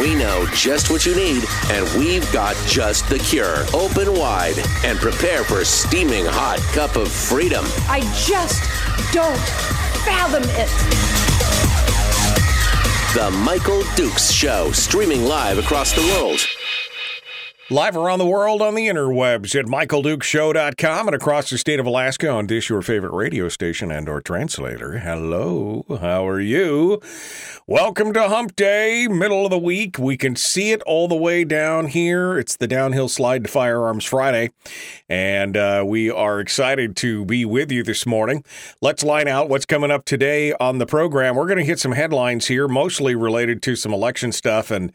We know just what you need, and we've got just the cure. Open wide and prepare for a steaming hot cup of freedom. I just don't fathom it. The Michael Dukes Show, streaming live across the world. Live around the world on the interwebs at michaeldukeshow.com and across the state of Alaska on Dish Your Favorite Radio Station and or translator. Hello, how are you? Welcome to Hump Day, middle of the week. We can see it all the way down here. It's the Downhill Slide to Firearms Friday, and uh, we are excited to be with you this morning. Let's line out what's coming up today on the program. We're going to hit some headlines here, mostly related to some election stuff and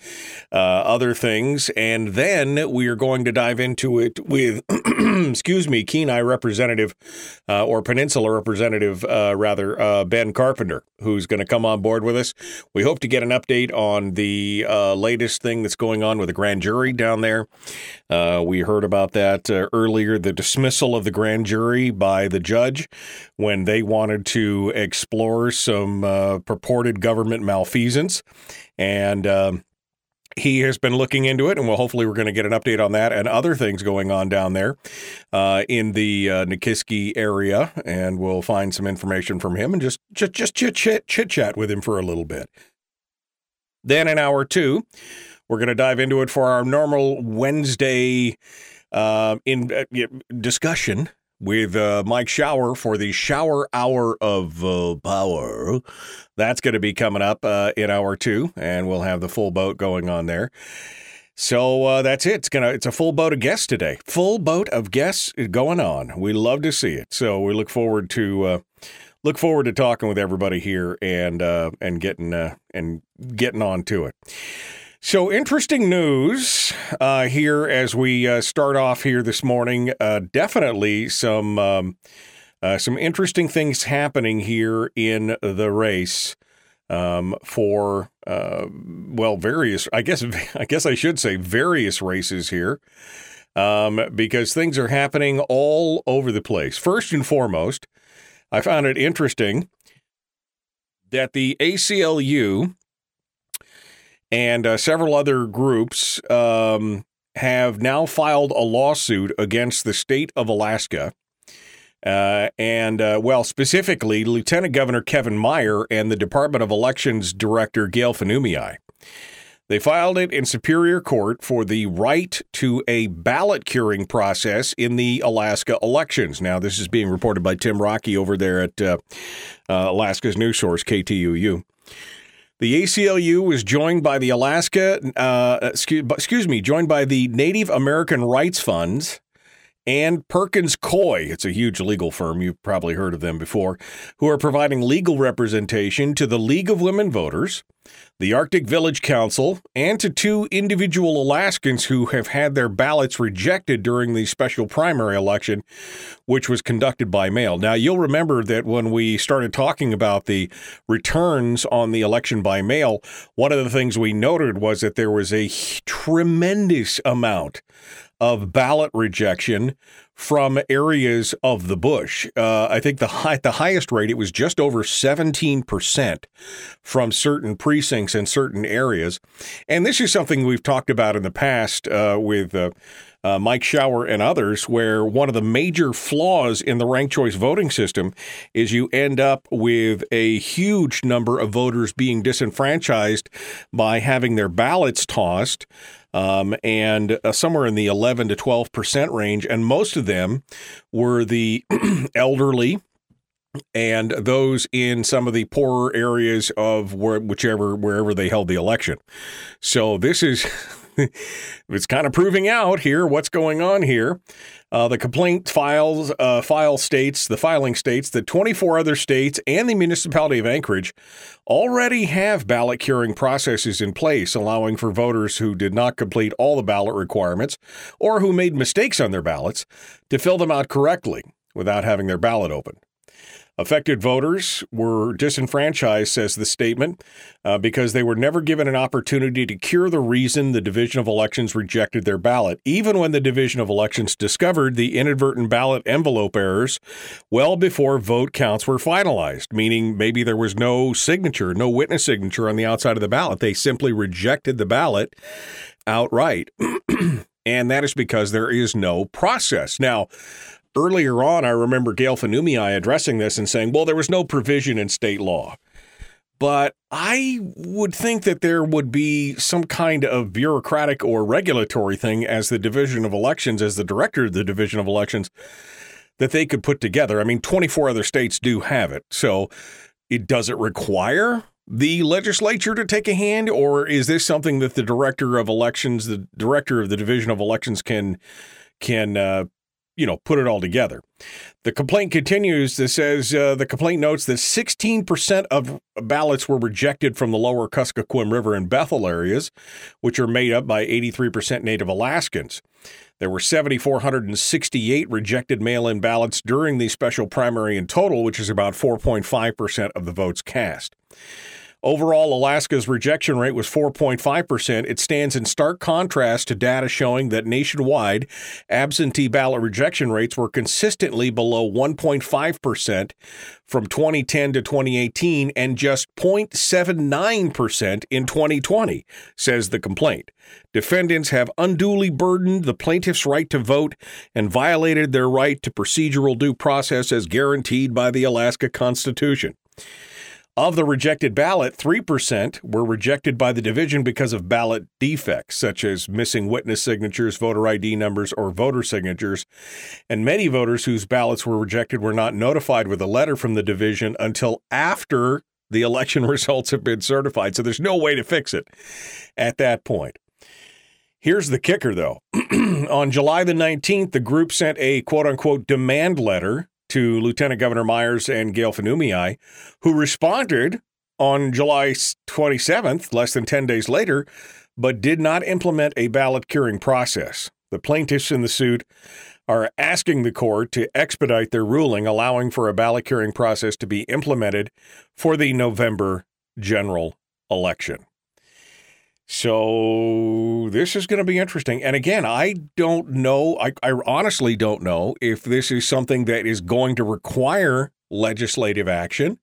uh, other things, and then we are going to dive into it with, excuse me, Kenai Representative uh, or Peninsula Representative, uh, rather, uh, Ben Carpenter, who's going to come on board with us. We hope to get an update on the uh, latest thing that's going on with the grand jury down there. Uh, we heard about that earlier the dismissal of the grand jury by the judge when they wanted to explore some purported government malfeasance. And um, he has been looking into it, and well, hopefully, we're going to get an update on that and other things going on down there uh, in the uh, Nikiski area, and we'll find some information from him and just just just chit chat chit chat with him for a little bit. Then in hour two, we're going to dive into it for our normal Wednesday uh, in uh, discussion with uh, Mike Shower for the Shower Hour of uh, Power. That's going to be coming up uh, in hour two, and we'll have the full boat going on there. So uh, that's it. It's gonna. It's a full boat of guests today. Full boat of guests going on. We love to see it. So we look forward to uh, look forward to talking with everybody here and uh, and getting and getting on to it. So, interesting news uh, here as we uh, start off here this morning. Uh, definitely some um, uh, some interesting things happening here in the race um, for uh, well, various. I guess I guess I should say various races here. Um, because things are happening all over the place. First and foremost, I found it interesting that the ACLU and uh, several other groups um, have now filed a lawsuit against the state of Alaska. Uh, and, uh, well, specifically, Lieutenant Governor Kevin Meyer and the Department of Elections Director Gail Fenumiai. They filed it in Superior Court for the right to a ballot curing process in the Alaska elections. Now, this is being reported by Tim Rockey over there at uh, uh Alaska's news source, KTUU. The ACLU was joined by the Alaska, uh, excuse, excuse me, joined by the Native American Rights Funds and Perkins Coie. It's a huge legal firm. You've probably heard of them before, who are providing legal representation to the League of Women Voters, the Arctic Village Council, and to two individual Alaskans who have had their ballots rejected during the special primary election, which was conducted by mail. Now, you'll remember that when we started talking about the returns on the election by mail, one of the things we noted was that there was a tremendous amount of ballot rejection from areas of the bush. Uh, I think the high, the highest rate it was just over 17% from certain precincts in certain areas. And this is something we've talked about in the past uh, with uh, uh, Mike Shower and others, where one of the major flaws in the ranked choice voting system is you end up with a huge number of voters being disenfranchised by having their ballots tossed um, and uh, somewhere in the 11 to 12 percent range. And most of them were the elderly and those in some of the poorer areas of where, whichever wherever they held the election. So this is it's kind of proving out here what's going on here. Uh, the complaint files uh, file states the filing states that 24 other states and the municipality of Anchorage already have ballot curing processes in place, allowing for voters who did not complete all the ballot requirements or who made mistakes on their ballots to fill them out correctly without having their ballot opened. Affected voters were disenfranchised, says the statement, uh, because they were never given an opportunity to cure the reason the Division of Elections rejected their ballot, even when the Division of Elections discovered the inadvertent ballot envelope errors well before vote counts were finalized, meaning maybe there was no signature, no witness signature on the outside of the ballot. They simply rejected the ballot outright. and that is because there is no process. Now, earlier on, I remember Gail Fenumiai addressing this and saying, well, there was no provision in state law. But I would think that there would be some kind of bureaucratic or regulatory thing as the Division of Elections, as the director of the Division of Elections, that they could put together. I mean, 24 other states do have it. So it does it require the legislature to take a hand, or is this something that the director of elections, the director of the Division of Elections, can can uh, you know, put it all together. The complaint continues. That says uh, the complaint notes that 16% of ballots were rejected from the lower Kuskokwim River and Bethel areas, which are made up by 83% Native Alaskans. There were 7,468 rejected mail in ballots during the special primary in total, which is about 4.5% of the votes cast. Overall, Alaska's rejection rate was 4.5%. It stands in stark contrast to data showing that nationwide absentee ballot rejection rates were consistently below 1.5% from 2010 to 2018 and just 0.79% in 2020, says the complaint. Defendants have unduly burdened the plaintiff's right to vote and violated their right to procedural due process as guaranteed by the Alaska Constitution. Of the rejected ballot, 3% were rejected by the division because of ballot defects, such as missing witness signatures, voter ID numbers, or voter signatures. And many voters whose ballots were rejected were not notified with a letter from the division until after the election results have been certified. So there's no way to fix it at that point. Here's the kicker, though. On July the 19th, the group sent a quote unquote demand letter to Lieutenant Governor Myers and Gail Fenumiai, who responded on July 27th, less than 10 days later, but did not implement a ballot curing process. The plaintiffs in the suit are asking the court to expedite their ruling, allowing for a ballot curing process to be implemented for the November general election. So this is going to be interesting. And again, I don't know. I, I, honestly don't know if this is something that is going to require legislative action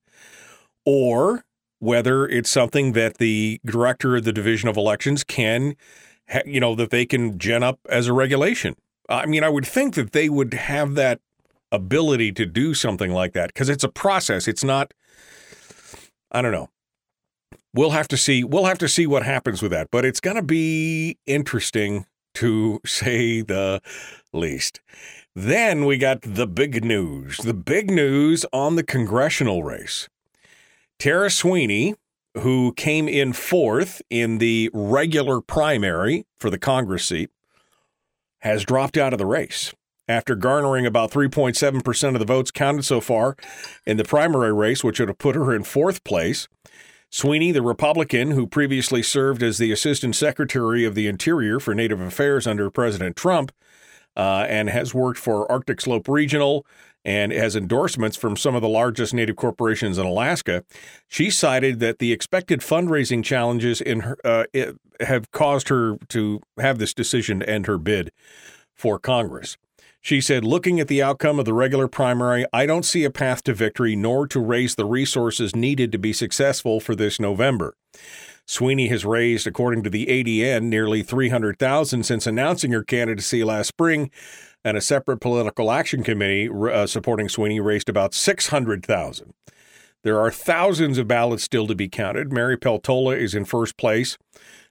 or whether it's something that the director of the Division of Elections can, you know, that they can gen up as a regulation. I mean, I would think that they would have that ability to do something like that because it's a process. It's not, I don't know we'll have to see. We'll have to see what happens with that. But it's going to be interesting to say the least. Then we got the big news. The big news on the congressional race. Tara Sweeney, who came in fourth in the regular primary for the Congress seat, has dropped out of the race after garnering about 3.7% of the votes counted so far in the primary race, which would have put her in fourth place. Sweeney, the Republican who previously served as the Assistant Secretary of the Interior for Native Affairs under President Trump, uh, and has worked for Arctic Slope Regional and has endorsements from some of the largest Native corporations in Alaska. She cited that the expected fundraising challenges in her uh, have caused her to have this decision to end her bid for Congress. She said, looking at the outcome of the regular primary, I don't see a path to victory nor to raise the resources needed to be successful for this November. Sweeney has raised, according to the ADN, nearly 300,000 since announcing her candidacy last spring, and a separate political action committee uh, supporting Sweeney raised about 600,000. There are thousands of ballots still to be counted. Mary Peltola is in first place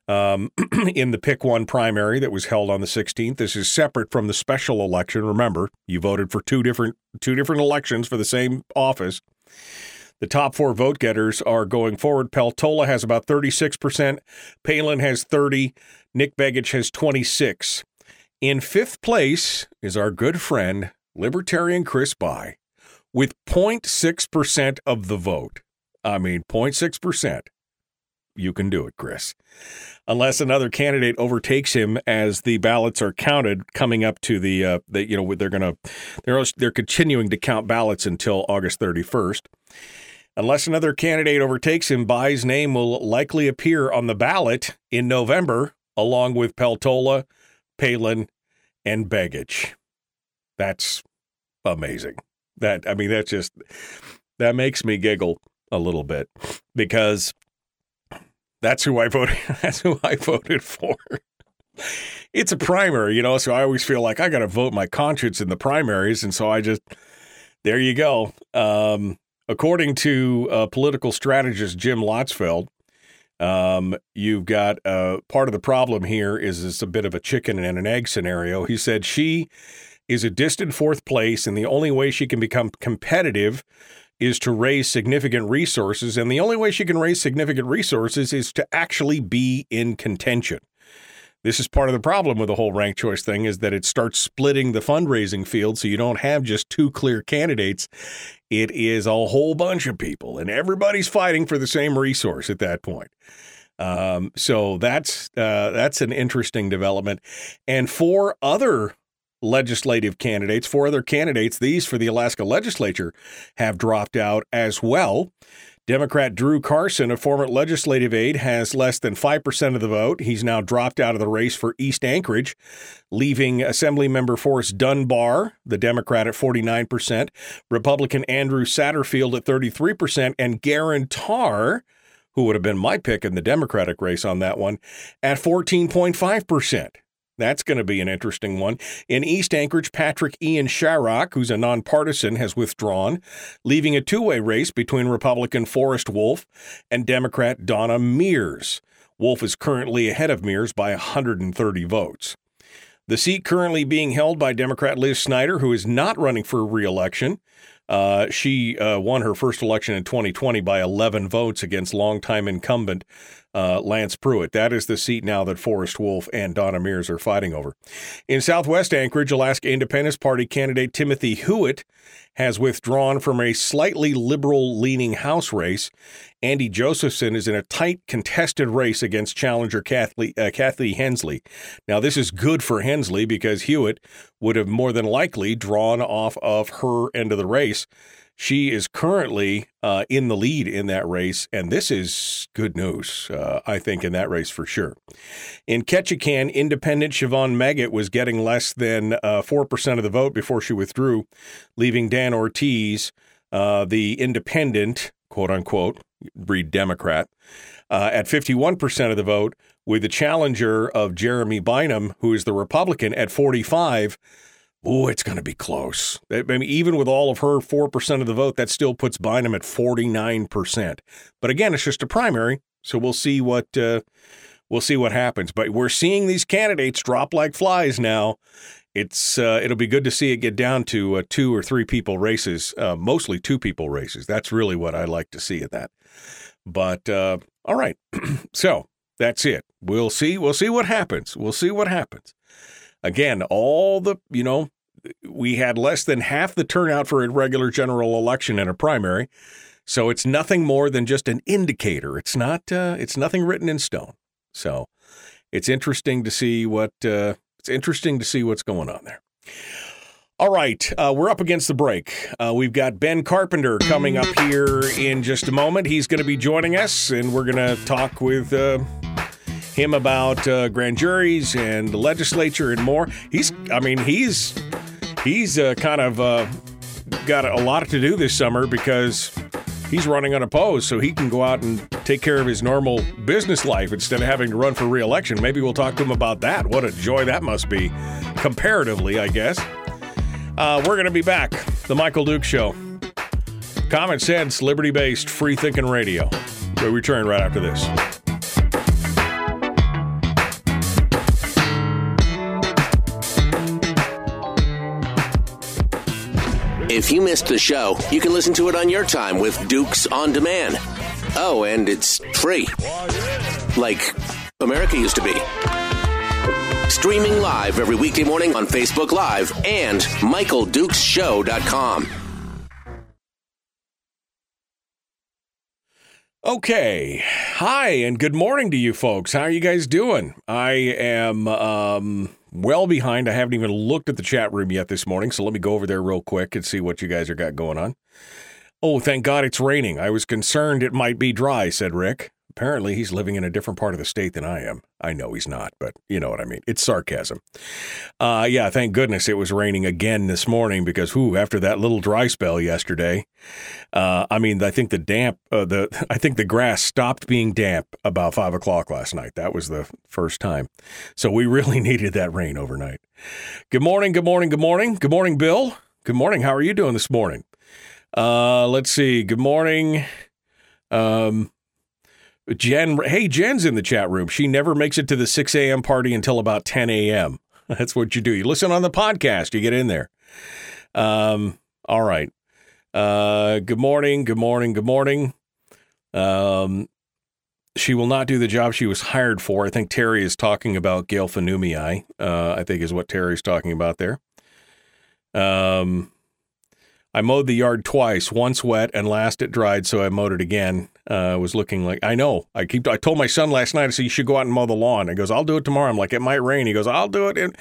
um, in the Pick One primary that was held on the 16th. This is separate from the special election. Remember, you voted for two different two different elections for the same office. The top four vote getters are going forward. Peltola has about 36%, Palin has 30, Nick Begich has 26. In fifth place is our good friend, Libertarian Chris Bye, with 0.6% of the vote. I mean, 0.6%. You can do it, Chris. Unless another candidate overtakes him as the ballots are counted coming up to the, uh, the you know, they're going to, they're, they're continuing to count ballots until August 31st. Unless another candidate overtakes him, Bye's name will likely appear on the ballot in November, along with Peltola, Palin, and Begich. That's amazing. That I mean, that just that makes me giggle a little bit because that's who I voted. That's who I voted for. It's a primary, you know, so I always feel like I got to vote my conscience in the primaries, and so I just there you go. Um, according to uh, political strategist Jim Lottsfeldt, um, you've got uh, part of the problem here is it's a bit of a chicken and an egg scenario. He said she is a distant fourth place, and the only way she can become competitive is to raise significant resources. And the only way she can raise significant resources is to actually be in contention. This is part of the problem with the whole ranked choice thing is that it starts splitting the fundraising field so you don't have just two clear candidates. It is a whole bunch of people and everybody's fighting for the same resource at that point. Um, so that's uh, that's an interesting development. And four other legislative candidates, four other candidates, these for the Alaska legislature, have dropped out as well. Democrat Drew Carson, a former legislative aide, has less than 5% of the vote. He's now dropped out of the race for East Anchorage, leaving Assemblymember Forrest Dunbar, the Democrat, at 49%, Republican Andrew Satterfield at 33%, and Geran Tarr, who would have been my pick in the Democratic race on that one, at 14.5%. That's going to be an interesting one. In East Anchorage, Patrick Ian Sharrock, who's a nonpartisan, has withdrawn, leaving a two way race between Republican Forrest Wolfe and Democrat Donna Mears. Wolfe is currently ahead of Mears by 130 votes. The seat currently being held by Democrat Liz Snyder, who is not running for reelection. Uh, she uh, won her first election in 2020 by 11 votes against longtime incumbent uh, Lance Pruitt. That is the seat now that Forrest Wolfe and Donna Mears are fighting over. In southwest Anchorage, Alaska Independence Party candidate Timothy Hewitt has withdrawn from a slightly liberal leaning House race. Andy Josephson is in a tight, contested race against challenger Kathy, uh, Kathy Henslee. Now, this is good for Henslee because Hewitt would have more than likely drawn off of her end of the race. She is currently uh, in the lead in that race, and this is good news, uh, I think, in that race for sure. In Ketchikan, independent Siobhan Meggett was getting less than uh, 4% of the vote before she withdrew, leaving Dan Ortiz, uh, the independent, quote unquote, read Democrat, uh, at 51% of the vote, with the challenger of Jeremy Bynum, who is the Republican, at 45 Oh, it's going to be close. I mean, even with all of her 4% of the vote, that still puts Bynum at 49%. But again, it's just a primary, so we'll see what uh, we'll see what happens. But we're seeing these candidates drop like flies now. It's uh, it'll be good to see it get down to uh, two or three people races, uh, mostly two people races. That's really what I like to see at that. But uh, all right, so that's it. We'll see. We'll see what happens. We'll see what happens again, all the, you know, we had less than half the turnout for a regular general election in a primary. So it's nothing more than just an indicator. It's not uh, it's nothing written in stone. So it's interesting to see what uh, it's interesting to see what's going on there. All right, uh, we're up against the break. Uh, we've got Ben Carpenter coming up here in just a moment. He's going to be joining us, and we're going to talk with uh, him about uh, grand juries and the legislature and more. He's, I mean, he's he's uh, kind of uh, got a lot to do this summer because he's running unopposed, so he can go out and take care of his normal business life instead of having to run for reelection. Maybe we'll talk to him about that. What a joy that must be, comparatively, I guess. Uh, we're going to be back. The Michael Duke Show. Common sense, liberty based, free thinking radio. We return right after this. If you missed the show, you can listen to it on your time with Dukes on Demand. Oh, and it's free. Like America used to be. Streaming live every weekday morning on Facebook Live and MichaelDukesShow.com. Okay. Hi, and good morning to you folks. How are you guys doing? I am um, well behind. I haven't even looked at the chat room yet this morning, so let me go over there real quick and see what you guys are got going on. Oh, thank God it's raining. I was concerned it might be dry, said Rick. Apparently, he's living in a different part of the state than I am. I know he's not, but you know what I mean. It's sarcasm. Uh, yeah, thank goodness it was raining again this morning because, whoo, after that little dry spell yesterday, uh, I mean, I think the damp, uh, the I think the grass stopped being damp about five o'clock last night. That was the first time. So we really needed that rain overnight. Good morning. Good morning. Good morning. Good morning, Bill. Good morning. How are you doing this morning? Uh, let's see. Good morning. Um, Jen, hey, Jen's in the chat room. She never makes it to the 6 a.m. party until about 10 a.m. That's what you do. You listen on the podcast, you get in there. Um, all right. Uh, good morning. Good morning. Good morning. Um, she will not do the job she was hired for. I think Terry is talking about Gail Fenumiai, uh, I think is what Terry's talking about there. Um, I mowed the yard twice, once wet and last it dried, so I mowed it again. Uh, was looking like I know. I keep. I told my son last night. I said you should go out and mow the lawn. He goes, "I'll do it tomorrow." I'm like, "It might rain." He goes, "I'll do it." And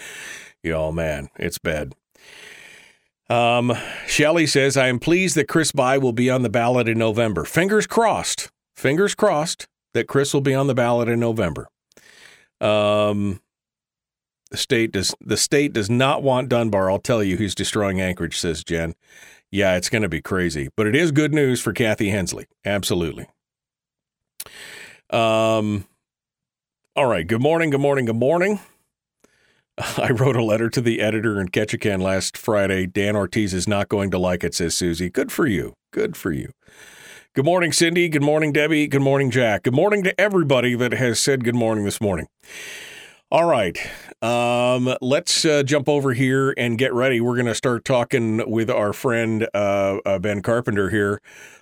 man, it's bad. Um, Shelley says, "I am pleased that Chris Bye will be on the ballot in November. Fingers crossed. Fingers crossed that Chris will be on the ballot in November." Um, the state does. The state does not want Dunbar. I'll tell you, he's destroying Anchorage," says Jen. Yeah, it's going to be crazy, but it is good news for Kathy Henslee. Absolutely. Um, all right. Good morning. Good morning. Good morning. I wrote a letter to the editor in Ketchikan last Friday. Dan Ortiz is not going to like it, says Susie. Good for you. Good for you. Good morning, Cindy. Good morning, Debbie. Good morning, Jack. Good morning to everybody that has said good morning this morning. All right. Um, let's uh, jump over here and get ready. We're going to start talking with our friend uh, uh, Ben Carpenter here.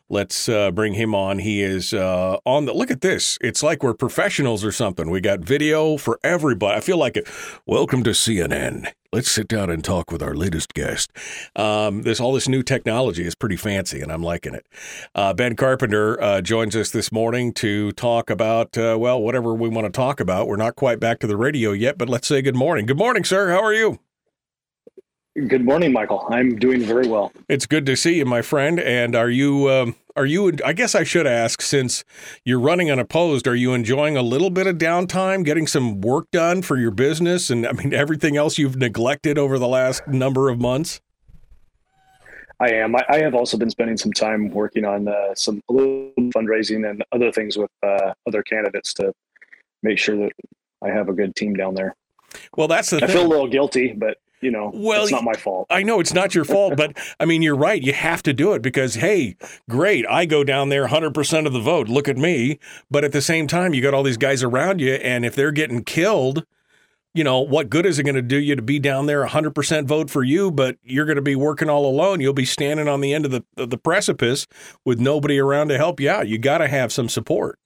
Let's uh, bring him on. He is uh, on the look at this. It's like we're professionals or something. We got video for everybody. I feel like it. Welcome to CNN. Let's sit down and talk with our latest guest. Um, this all this new technology is pretty fancy, and I'm liking it. Uh, ben Carpenter uh, joins us this morning to talk about uh, well, whatever we want to talk about. We're not quite back to the radio yet, but let's say good morning. Good morning, sir. How are you? Good morning, Michael. I'm doing very well. It's good to see you, my friend. And are you? Um, are you? I guess I should ask, since you're running unopposed, are you enjoying a little bit of downtime, getting some work done for your business, and I mean everything else you've neglected over the last number of months? I am. I, I have also been spending some time working on uh, some fundraising and other things with uh, other candidates to make sure that I have a good team down there. Well, that's the. I thing. feel a little guilty, but you know, well, it's not my fault. I know it's not your fault, but I mean, you're right. You have to do it because, hey, great, I go down there 100% of the vote. Look at me. But at the same time, you got all these guys around you, and if they're getting killed, you know, what good is it going to do you to be down there 100% vote for you, but you're going to be working all alone? You'll be standing on the end of the, of the precipice with nobody around to help you out. You got to have some support.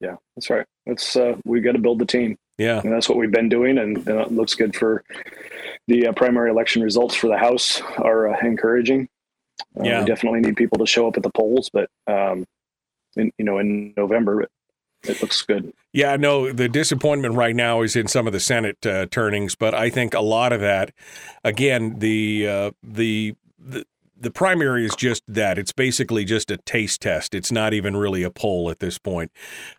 Yeah, that's right. That's uh, we got to build the team. Yeah, and that's what we've been doing, and, and it looks good for the uh, primary election results for the House are uh, encouraging. Uh, yeah, we definitely need people to show up at the polls, but um, in, you know, in November, it, it looks good. Yeah, no, the disappointment right now is in some of the Senate uh, turnings, but I think a lot of that, again, the uh, the the the primary is just that. It's basically just a taste test. It's not even really a poll at this point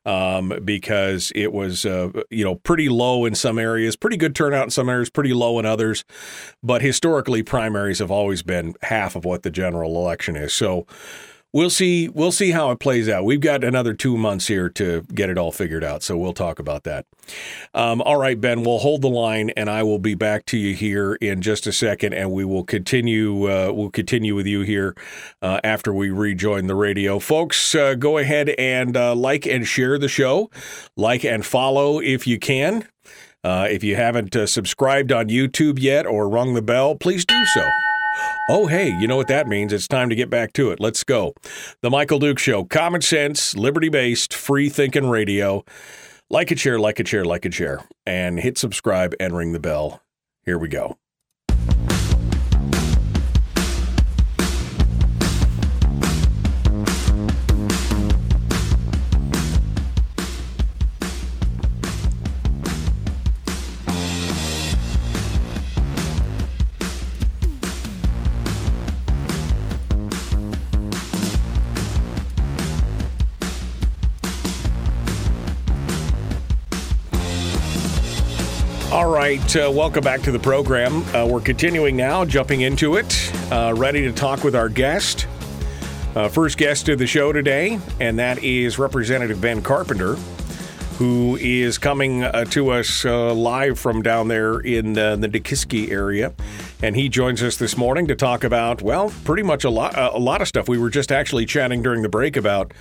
um, because it was, uh, you know, pretty low in some areas, pretty good turnout in some areas, pretty low in others. But historically, primaries have always been half of what the general election is. So we'll see we'll see how it plays out. We've got another two months here to get it all figured out, so we'll talk about that. Um, all right, Ben, we'll hold the line, and I will be back to you here in just a second, and we will continue. Uh, we'll continue with you here uh, after we rejoin the radio, folks. Uh, go ahead and uh, like and share the show, like and follow if you can. Uh, if you haven't uh, subscribed on YouTube yet or rung the bell, please do so. Oh, hey, you know what that means? It's time to get back to it. Let's go. The Michael Duke Show, common sense, liberty based, free thinking radio. Like it, share, like it, share, like it, share, and hit subscribe and ring the bell. Here we go. Right, uh, welcome back to the program. Uh, we're continuing now, jumping into it, uh, ready to talk with our guest. Uh, first guest of the show today, and that is Representative Ben Carpenter, who is coming uh, to us uh, live from down there in the Nikiski area. And he joins us this morning to talk about, well, pretty much a lot, a lot of stuff. We were just actually chatting during the break about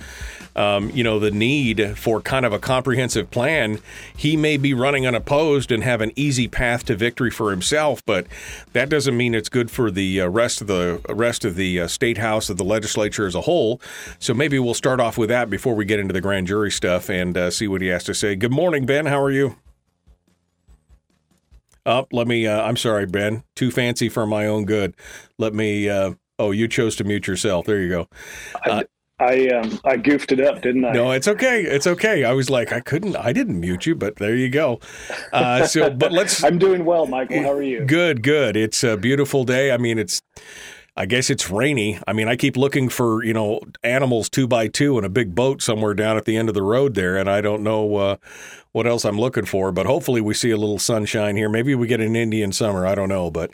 um, you know, the need for kind of a comprehensive plan, he may be running unopposed and have an easy path to victory for himself, but that doesn't mean it's good for the uh, rest of the rest of the uh, state house of the legislature as a whole. So maybe we'll start off with that before we get into the grand jury stuff and uh, see what he has to say. Good morning, Ben. How are you? Up, oh, let me. Uh, I'm sorry, Ben. Too fancy for my own good. Let me. Uh, oh, you chose to mute yourself. There you go. Uh, I um I goofed it up, didn't I? No, it's okay. It's okay. I was like, I couldn't. I didn't mute you, but there you go. Uh, so, but let's. I'm doing well, Michael. How are you? Good, good. It's a beautiful day. I mean, it's. I guess it's rainy. I mean, I keep looking for you know animals two by two in a big boat somewhere down at the end of the road there, and I don't know uh, what else I'm looking for. But hopefully, we see a little sunshine here. Maybe we get an Indian summer. I don't know, but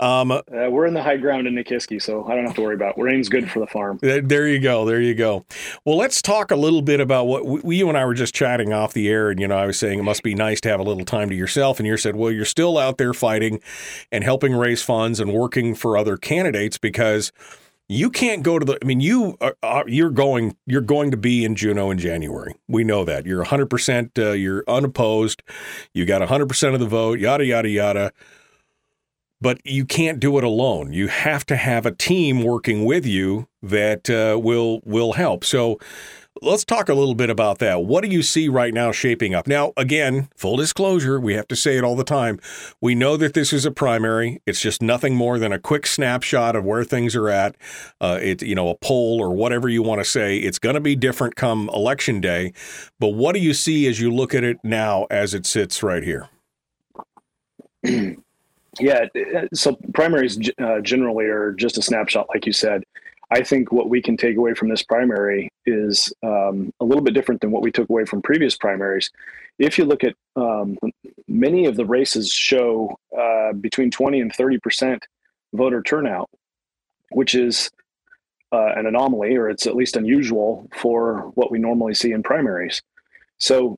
um, uh, we're in the high ground in Nikiski, so I don't have to worry about it. Rain's good for the farm. There you go. There you go. Well, let's talk a little bit about what we, you and I were just chatting off the air, and you know, I was saying it must be nice to have a little time to yourself, and you said, well, you're still out there fighting and helping raise funds and working for other candidates because you can't go to the. I mean, you are, uh, you're going you're going to be in Juneau in January. We know that you're 100. Uh, percent You're unopposed. You got 100 percent of the vote. Yada yada yada. But you can't do it alone. You have to have a team working with you that uh, will will help. So let's talk a little bit about that. What do you see right now shaping up? Now, again, full disclosure, we have to say it all the time. We know that this is a primary. It's just nothing more than a quick snapshot of where things are at. Uh, it, you know, a poll or whatever you want to say. It's going to be different come election day. But what do you see as you look at it now as it sits right here? yeah, so primaries uh, generally are just a snapshot, like you said. I think what we can take away from this primary is um, a little bit different than what we took away from previous primaries. If you look at um, many of the races, show uh, between 20 and 30 percent voter turnout, which is uh, an anomaly, or it's at least unusual for what we normally see in primaries. So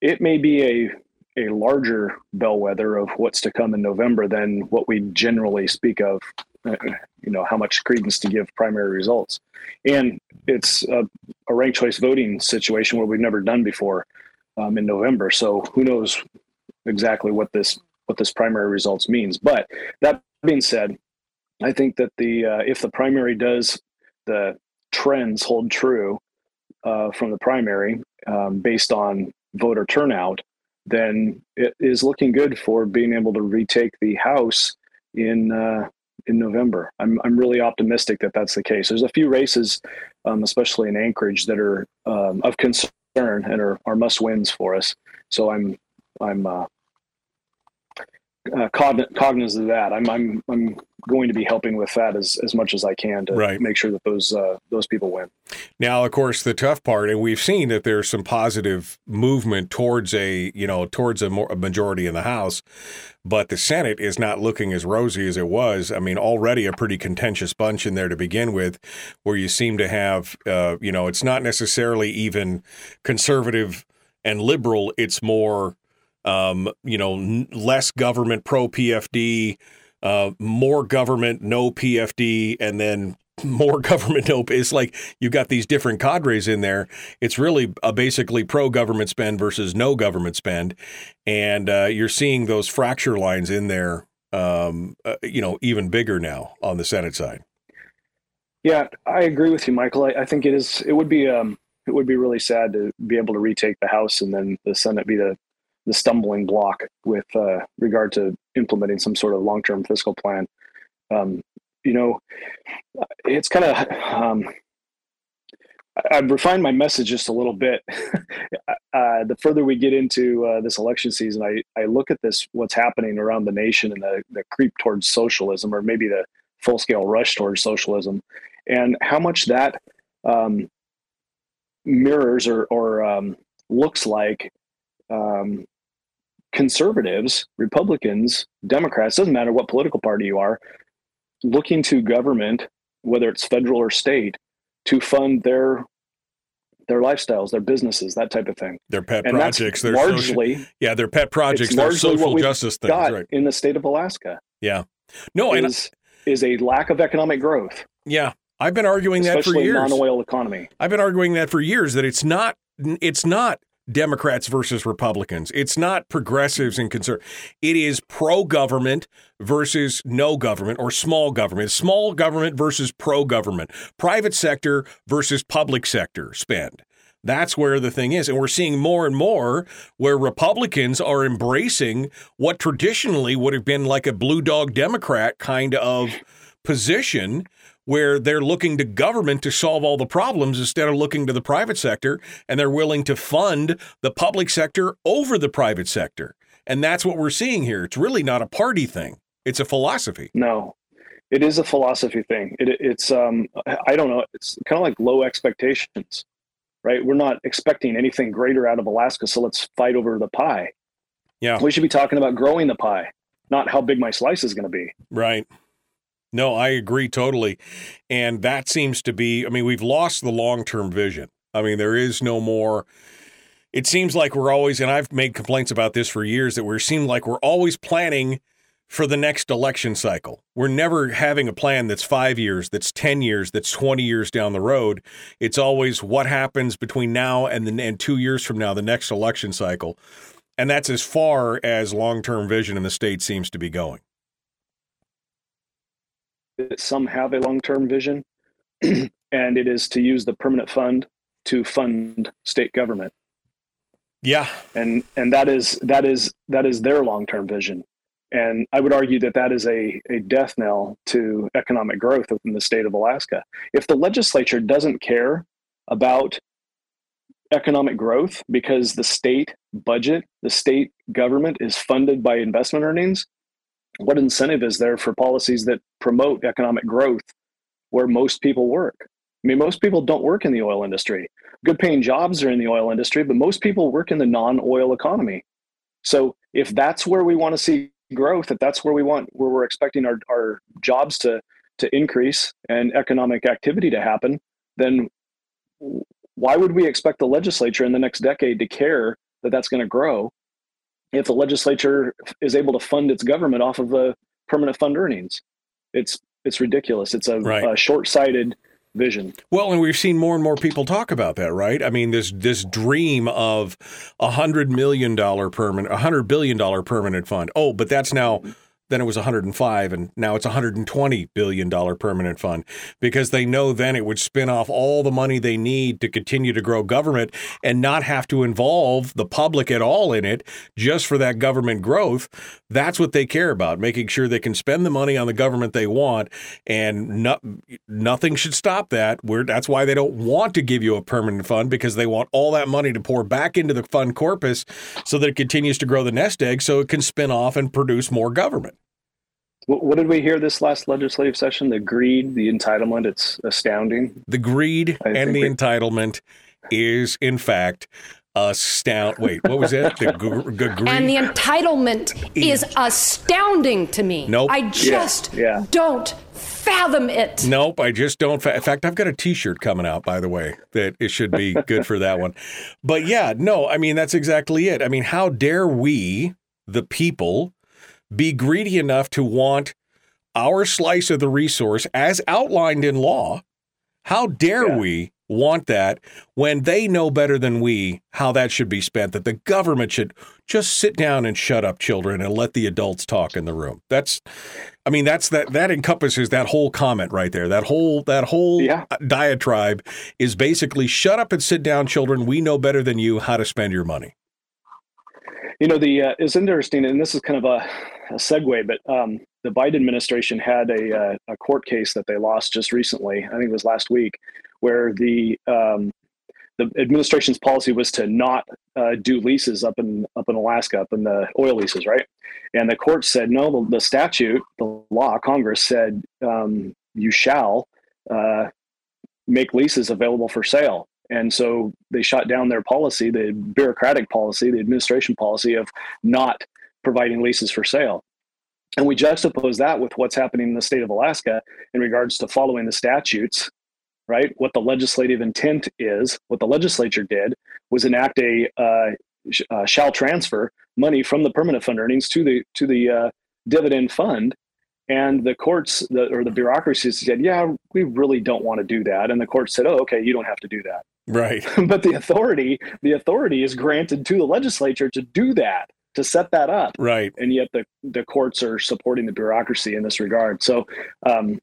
it may be a a larger bellwether of what's to come in November than what we generally speak of you know how much credence to give primary results. And it's a, a ranked choice voting situation where we've never done before um, in november. So who knows exactly what this what this primary results means. But that being said i think that the uh, if the primary does the trends hold true uh, from the primary um, based on voter turnout then it is looking good for being able to retake the house in uh, in November. I'm I'm really optimistic that that's the case. There's a few races, um, especially in Anchorage, that are um, of concern and are, are must wins for us. So I'm I'm uh, uh, cognizant of that. I'm I'm I'm going to be helping with that as, as much as I can to right. make sure that those uh, those people win. Now, of course, the tough part, and we've seen that there's some positive movement towards a you know towards a, more, a majority in the House, but the Senate is not looking as rosy as it was. I mean, already a pretty contentious bunch in there to begin with, where you seem to have uh, you know it's not necessarily even conservative and liberal. It's more um, you know less government pro PFD uh, more government, no PFD, and then more government no. It's like you've got these different cadres in there. It's really a basically pro government spend versus no government spend, and uh, you're seeing those fracture lines in there. Um, uh, you know, even bigger now on the Senate side. Yeah, I agree with you, Michael. I, I think it is. It would be um, it would be really sad to be able to retake the House and then the Senate be the the stumbling block with uh, regard to implementing some sort of long term fiscal plan. Um, you know, it's kind of um, I've refined my message just a little bit. uh, the further we get into uh, this election season, I, I look at this, what's happening around the nation and the, the creep towards socialism, or maybe the full scale rush towards socialism, and how much that um, mirrors or, or um, looks like um, conservatives, Republicans, Democrats, doesn't matter what political party you are, looking to government, whether it's federal or state, to fund their their lifestyles, their businesses, that type of thing. Their pet And projects. Their largely- social, yeah, their pet projects. Their social justice things. got Right. in the state of Alaska Yeah. No, and is is a lack of economic growth, yeah, I've been arguing that for years. non-oil economy. I've been arguing that for years that it's not it's not Democrats versus Republicans. It's not progressives and conservatives. It is pro government versus no government or small government. Small government versus pro government. Private sector versus public sector spend. That's where the thing is. And we're seeing more and more where Republicans are embracing what traditionally would have been like a blue dog Democrat kind of position where they're looking to government to solve all the problems instead of looking to the private sector and they're willing to fund the public sector over the private sector. And that's what we're seeing here. It's really not a party thing. It's a philosophy. No, it is a philosophy thing. It, it's um, I don't know. It's kind of like low expectations, right? We're not expecting anything greater out of Alaska, so let's fight over the pie. Yeah. We should be talking about growing the pie, not how big my slice is going to be. Right. No, I agree totally. And that seems to be, I mean, we've lost the long term vision. I mean, there is no more. It seems like we're always, and I've made complaints about this for years, that we seem like we're always planning for the next election cycle. We're never having a plan that's five years, that's 10 years, that's 20 years down the road. It's always what happens between now and, the, and two years from now, the next election cycle. And that's as far as long term vision in the state seems to be going. That some have a long-term vision and it is to use the permanent fund to fund state government. Yeah. and and that is that is that is their long-term vision. And i would argue that that is a, a death knell to economic growth within the state of alaska. If the legislature doesn't care about economic growth because the state budget the state government is funded by investment earnings what incentive is there for policies that promote economic growth where most people work? I mean, most people don't work in the oil industry. Good paying jobs are in the oil industry, but most people work in the non oil economy. So if that's where we want to see growth, if that's where we want, where we're expecting our, our jobs to, to increase and economic activity to happen, then why would we expect the legislature in the next decade to care that that's going to grow if the legislature is able to fund its government off of the permanent fund earnings. It's it's ridiculous. It's a, Right. a short-sighted vision. Well, and we've seen more and more people talk about that, right? I mean, this this dream of a hundred million dollar permanent, a hundred billion dollar permanent fund. Oh, but that's now. Then it was 105, and now it's 120 billion dollar permanent fund because they know then it would spin off all the money they need to continue to grow government and not have to involve the public at all in it, just for that government growth. That's what they care about, making sure they can spend the money on the government they want, and no, nothing should stop that. We're, that's why they don't want to give you a permanent fund because they want all that money to pour back into the fund corpus so that it continues to grow the nest egg so it can spin off and produce more government. What, what did we hear this last legislative session? The greed, the entitlement. It's astounding. The greed I and the think entitlement is, in fact, astound. Wait, what was that? The gr- g- greed. And the entitlement is astounding to me. Nope. I just yeah. don't fathom it. Nope, I just don't. Fa- in fact, I've got a T-shirt coming out, by the way, that it should be good for that one. But yeah, no, I mean that's exactly it. I mean, how dare we, the people, be greedy enough to want our slice of the resource as outlined in law? How dare Yeah. we want that when they know better than we how that should be spent that the government should just sit down and shut up children and let the adults talk in the room that's i mean that's that that encompasses that whole comment right there that whole that whole Yeah. diatribe is basically shut up and sit down children we know better than you how to spend your money You know, the uh, it's interesting, and this is kind of a, a segue, but um, the Biden administration had a, uh, a court case that they lost just recently. I think it was last week, where the um, the administration's policy was to not uh, do leases up in up in Alaska, up in the oil leases, right? And the court said no. The, the statute, the law, Congress said um, you shall uh, make leases available for sale. And so they shot down their policy, the bureaucratic policy, the administration policy of not providing leases for sale. And we juxtapose that with what's happening in the state of Alaska in regards to following the statutes, right? What the legislative intent is, what the legislature did was enact a uh, sh- uh, shall transfer money from the permanent fund earnings to the to the uh, dividend fund. And the courts the, or the bureaucracy said, yeah, we really don't want to do that. And the court said, oh, okay, you don't have to do that. Right. But the authority the authority is granted to the legislature to do that to set that up. Right. And yet the the courts are supporting the bureaucracy in this regard. So um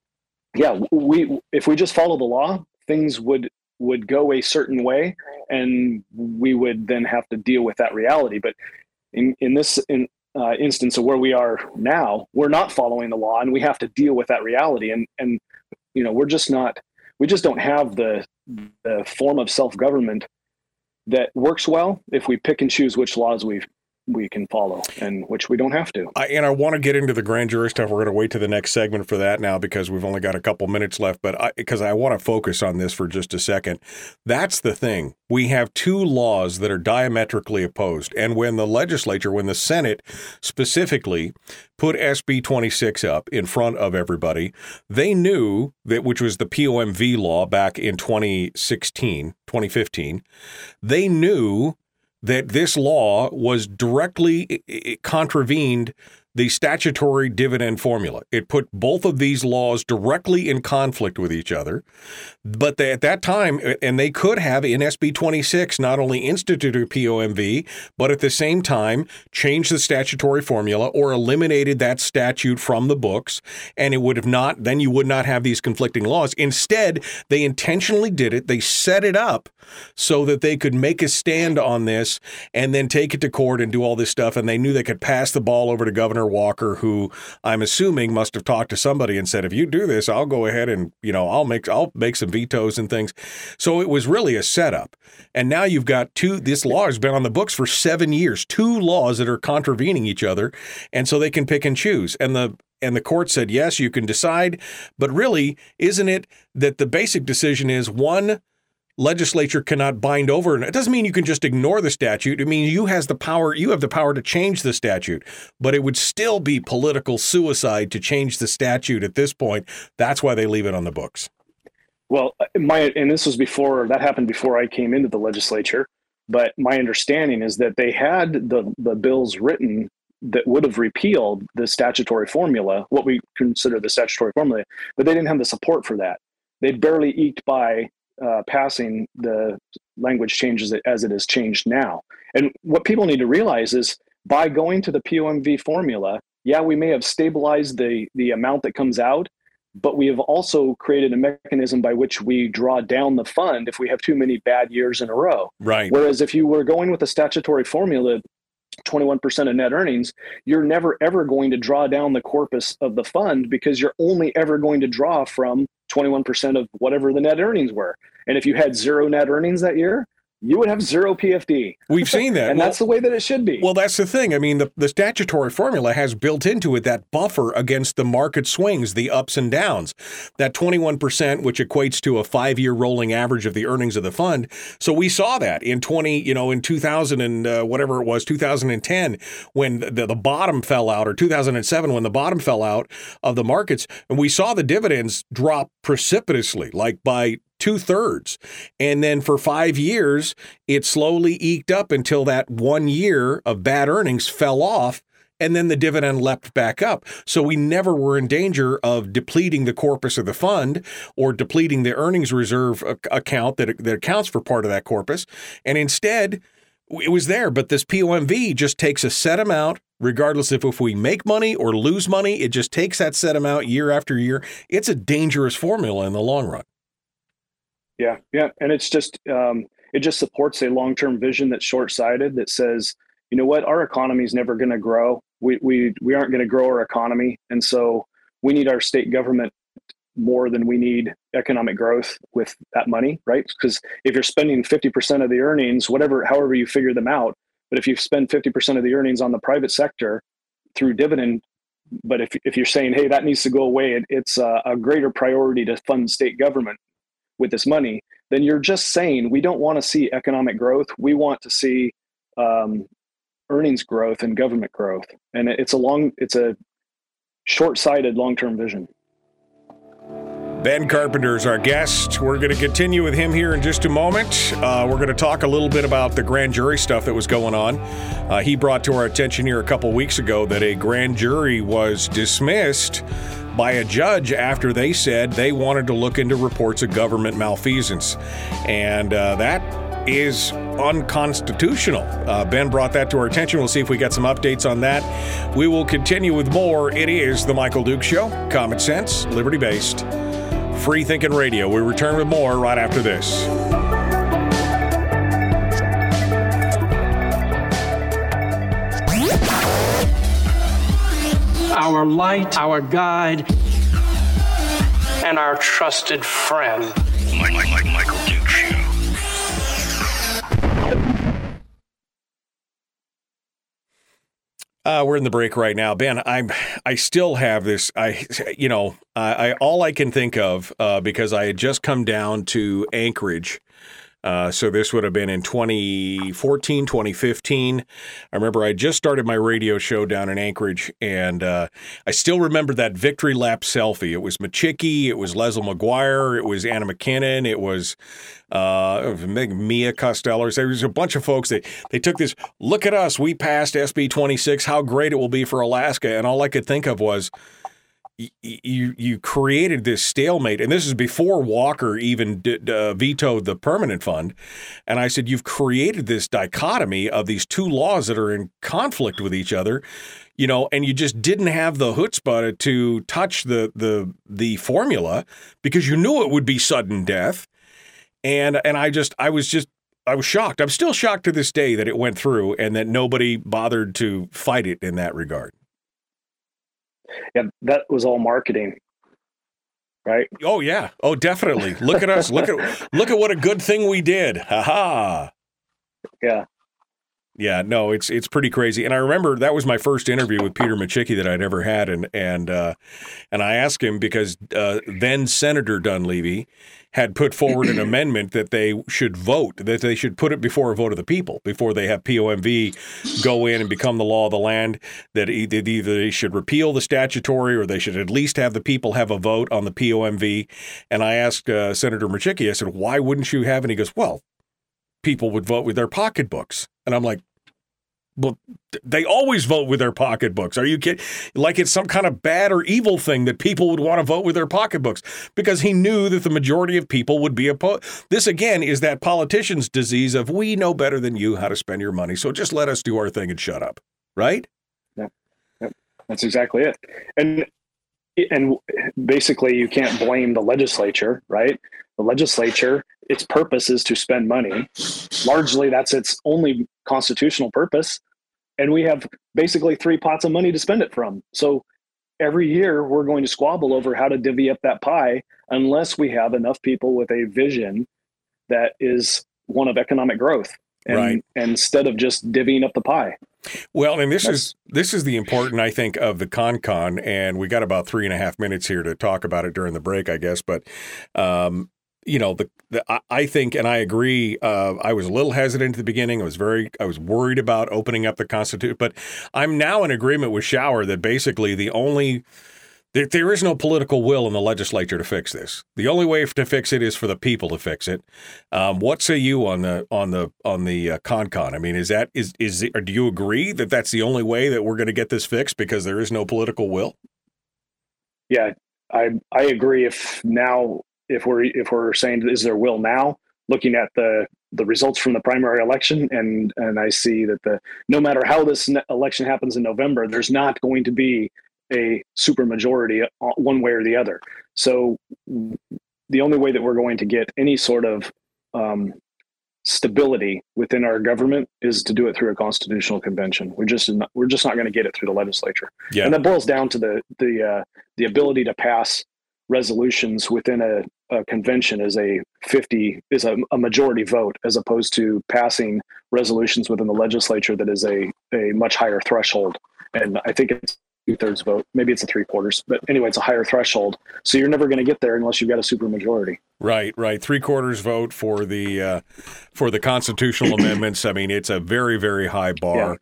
yeah we if we just follow the law things would would go a certain way and we would then have to deal with that reality. But in in this in uh, instance of where we are now we're not following the law and we have to deal with that reality. And and you know we're just not we just don't have the the form of self-government that works well if we pick and choose which laws we we can follow and which we don't have to. I, and I want to get into the grand jury stuff. We're going to wait to the next segment for that now because we've only got a couple minutes left. But I, because I want to focus on this for just a second, that's the thing. We have two laws that are diametrically opposed, and when the legislature, when the Senate specifically put SB 26 up in front of everybody, they knew that, which was the POMV law back in 2016, 2015, they knew that this law was directly contravened the statutory dividend formula. It put both of these laws directly in conflict with each other. But they, at that time, and they could have in SB 26 not only instituted POMV, but at the same time changed the statutory formula or eliminated that statute from the books. And it would have not, then you would not have these conflicting laws. Instead, they intentionally did it. They set it up so that they could make a stand on this and then take it to court and do all this stuff. And they knew they could pass the ball over to Governor Walker, who I'm assuming must have talked to somebody and said, if you do this, I'll go ahead and, you know, I'll make, I'll make some vetoes and things. So it was really a setup. And now you've got two, this law has been on the books for seven years, two laws that are contravening each other. And so they can pick and choose. And the, and the court said, yes, you can decide. But really, isn't it that the basic decision is one, legislature cannot bind over and it doesn't mean you can just ignore the statute. It means you has the power you have the power to change the statute. But it would still be political suicide to change the statute at this point. That's why they leave it on the books. Well, uh, my and this was before that happened before I came into the legislature, but my understanding is that they had the the bills written that would have repealed the statutory formula, what we consider the statutory formula, but they didn't have the support for that. They barely eked by uh, passing the language changes it as it is changed now. And what people need to realize is by going to the POMV formula, yeah, we may have stabilized the the amount that comes out, but we have also created a mechanism by which we draw down the fund if we have too many bad years in a row. right Whereas if you were going with a statutory formula, 21% of net earnings, you're never ever going to draw down the corpus of the fund because you're only ever going to draw from 21% of whatever the net earnings were. And if you had zero net earnings that year, you would have zero PFD. we've seen that And Well- that's the way that it should be. Well, that's the thing. I mean, the, the statutory formula has built into it that buffer against the market swings, the ups and downs. That 21%, which equates to a five year rolling average of the earnings of the fund. So we saw that in 20, you know, in 2000 and uh, whatever it was, 2010, when the, the bottom fell out, or 2007, when the bottom fell out of the markets. And we saw the dividends drop precipitously, like by two thirds. And then for five years, it slowly eked up until that one year of bad earnings fell off. and then the dividend leapt back up. So we never were in danger of depleting the corpus of the fund or depleting the earnings reserve account that, that accounts for part of that corpus. And instead, it was there, but this POMV just takes a set amount, regardless of if we make money or lose money. It just takes that set amount year after year. It's a dangerous formula in the long run. Yeah, yeah, and it's just um, it just supports a long term vision that's short sighted. That says, you know what, our economy is never going to grow. We we we aren't going to grow our economy, and so we need our state government more than we need economic growth with that money, right? Because if you're spending 50% of the earnings, whatever, however you figure them out, but if you spend 50% of the earnings on the private sector through dividend, but if, if you're saying, hey, that needs to go away, it, it's a, a greater priority to fund state government with this money, then you're just saying we don't want to see economic growth. We want to see um, earnings growth and government growth. And it's a long, it's a short-sighted long-term vision. Ben Carpenter is our guest. We're going to continue with him here in just a moment. Uh, we're going to talk a little bit about the grand jury stuff that was going on. Uh, he brought to our attention here a couple weeks ago that a grand jury was dismissed by a judge after they said they wanted to look into reports of government malfeasance. And uh, that is unconstitutional. Uh, ben brought that to our attention. We'll see if we get some updates on that. We will continue with more. It is The Michael Duke Show, common sense, liberty based. Free Thinking Radio. We return with more right after this. Our light, our guide, and our trusted friend. Mike, Mike, Mike, Michael Duke Show. Uh, we're in the break right now, Ben. I'm. I still have this. I, you know, I, I all I can think of uh, because I had just come down to Anchorage uh, so this would have been in 2014, 2015. I remember I just started my radio show down in Anchorage, and uh, I still remember that victory lap selfie. It was Micciche, it was Lesil McGuire, it was Anna MacKinnon, it was uh, Mia Costello. There was a bunch of folks that they took this. Look at us, we passed SB 26. How great it will be for Alaska! And all I could think of was you you created this stalemate, and this is before Walker even did, uh, vetoed the permanent fund. And I said, you've created this dichotomy of these two laws that are in conflict with each other, you know, and you just didn't have the chutzpah to touch the the the formula because you knew it would be sudden death. And and I just I was just I was shocked. I'm still shocked to this day that it went through and that nobody bothered to fight it in that regard yeah, that was all marketing. Right. Oh yeah. Oh, definitely. Look at us. Look at look at what a good thing we did. Ha ha. Yeah. Yeah, no, it's it's pretty crazy. And I remember that was my first interview with Peter Micciche that I'd ever had, and and uh, and I asked him because uh, then Senator Dunleavy had put forward an amendment that they should vote, that they should put it before a vote of the people, before they have POMV go in and become the law of the land, that either they should repeal the statutory or they should at least have the people have a vote on the POMV. And I asked uh, Senator Micciche, I said, why wouldn't you have? And he goes, well, people would vote with their pocketbooks. And I'm like, well, they always vote with their pocketbooks. Are you kidding? Like it's some kind of bad or evil thing that people would want to vote with their pocketbooks because he knew that the majority of people would be opposed. This again is that politician's disease of we know better than you how to spend your money, so just let us do our thing and shut up, right? Yeah, that's exactly it. And and basically, you can't blame the legislature, right? The legislature, its purpose is to spend money. Largely, that's its only constitutional purpose. And we have basically three pots of money to spend it from. So every year, we're going to squabble over how to divvy up that pie unless we have enough people with a vision that is one of economic growth. And, right. instead of just divvying up the pie. Well, and this is this is the important, I think, of the ConCon, and we got about three and a half minutes here to talk about it during the break, I guess. But um, you know, the, the I think, and I agree. Uh, I was a little hesitant at the beginning. I was very, I was worried about opening up the Constitution, but I'm now in agreement with Shower that basically the only There, there is no political will in the legislature to fix this. The only way to fix it is for the people to fix it. Um, what say you on the on the on the uh, CONCON? I mean, is that is is or do you agree that that's the only way that we're going to get this fixed because there is no political will? Yeah, I I agree. If now if we're if we're saying is there will now, looking at the the results from the primary election, and and I see that the no matter how this election happens in November, there's not going to be a supermajority uh, one way or the other. So the only way that we're going to get any sort of um, stability within our government is to do it through a constitutional convention. We're just not, we're just not going to get it through the legislature. Yeah. And that boils down to the the uh, the ability to pass resolutions within a, a convention is a 50 is a, a, majority vote as opposed to passing resolutions within the legislature that is a, a much higher threshold. And i think it's two thirds vote. Maybe it's a three quarters, but anyway, it's a higher threshold. So you're never going to get there unless you've got a super majority. Right, right. Three quarters vote for the uh, for the constitutional amendments. I mean, it's a very, very high bar.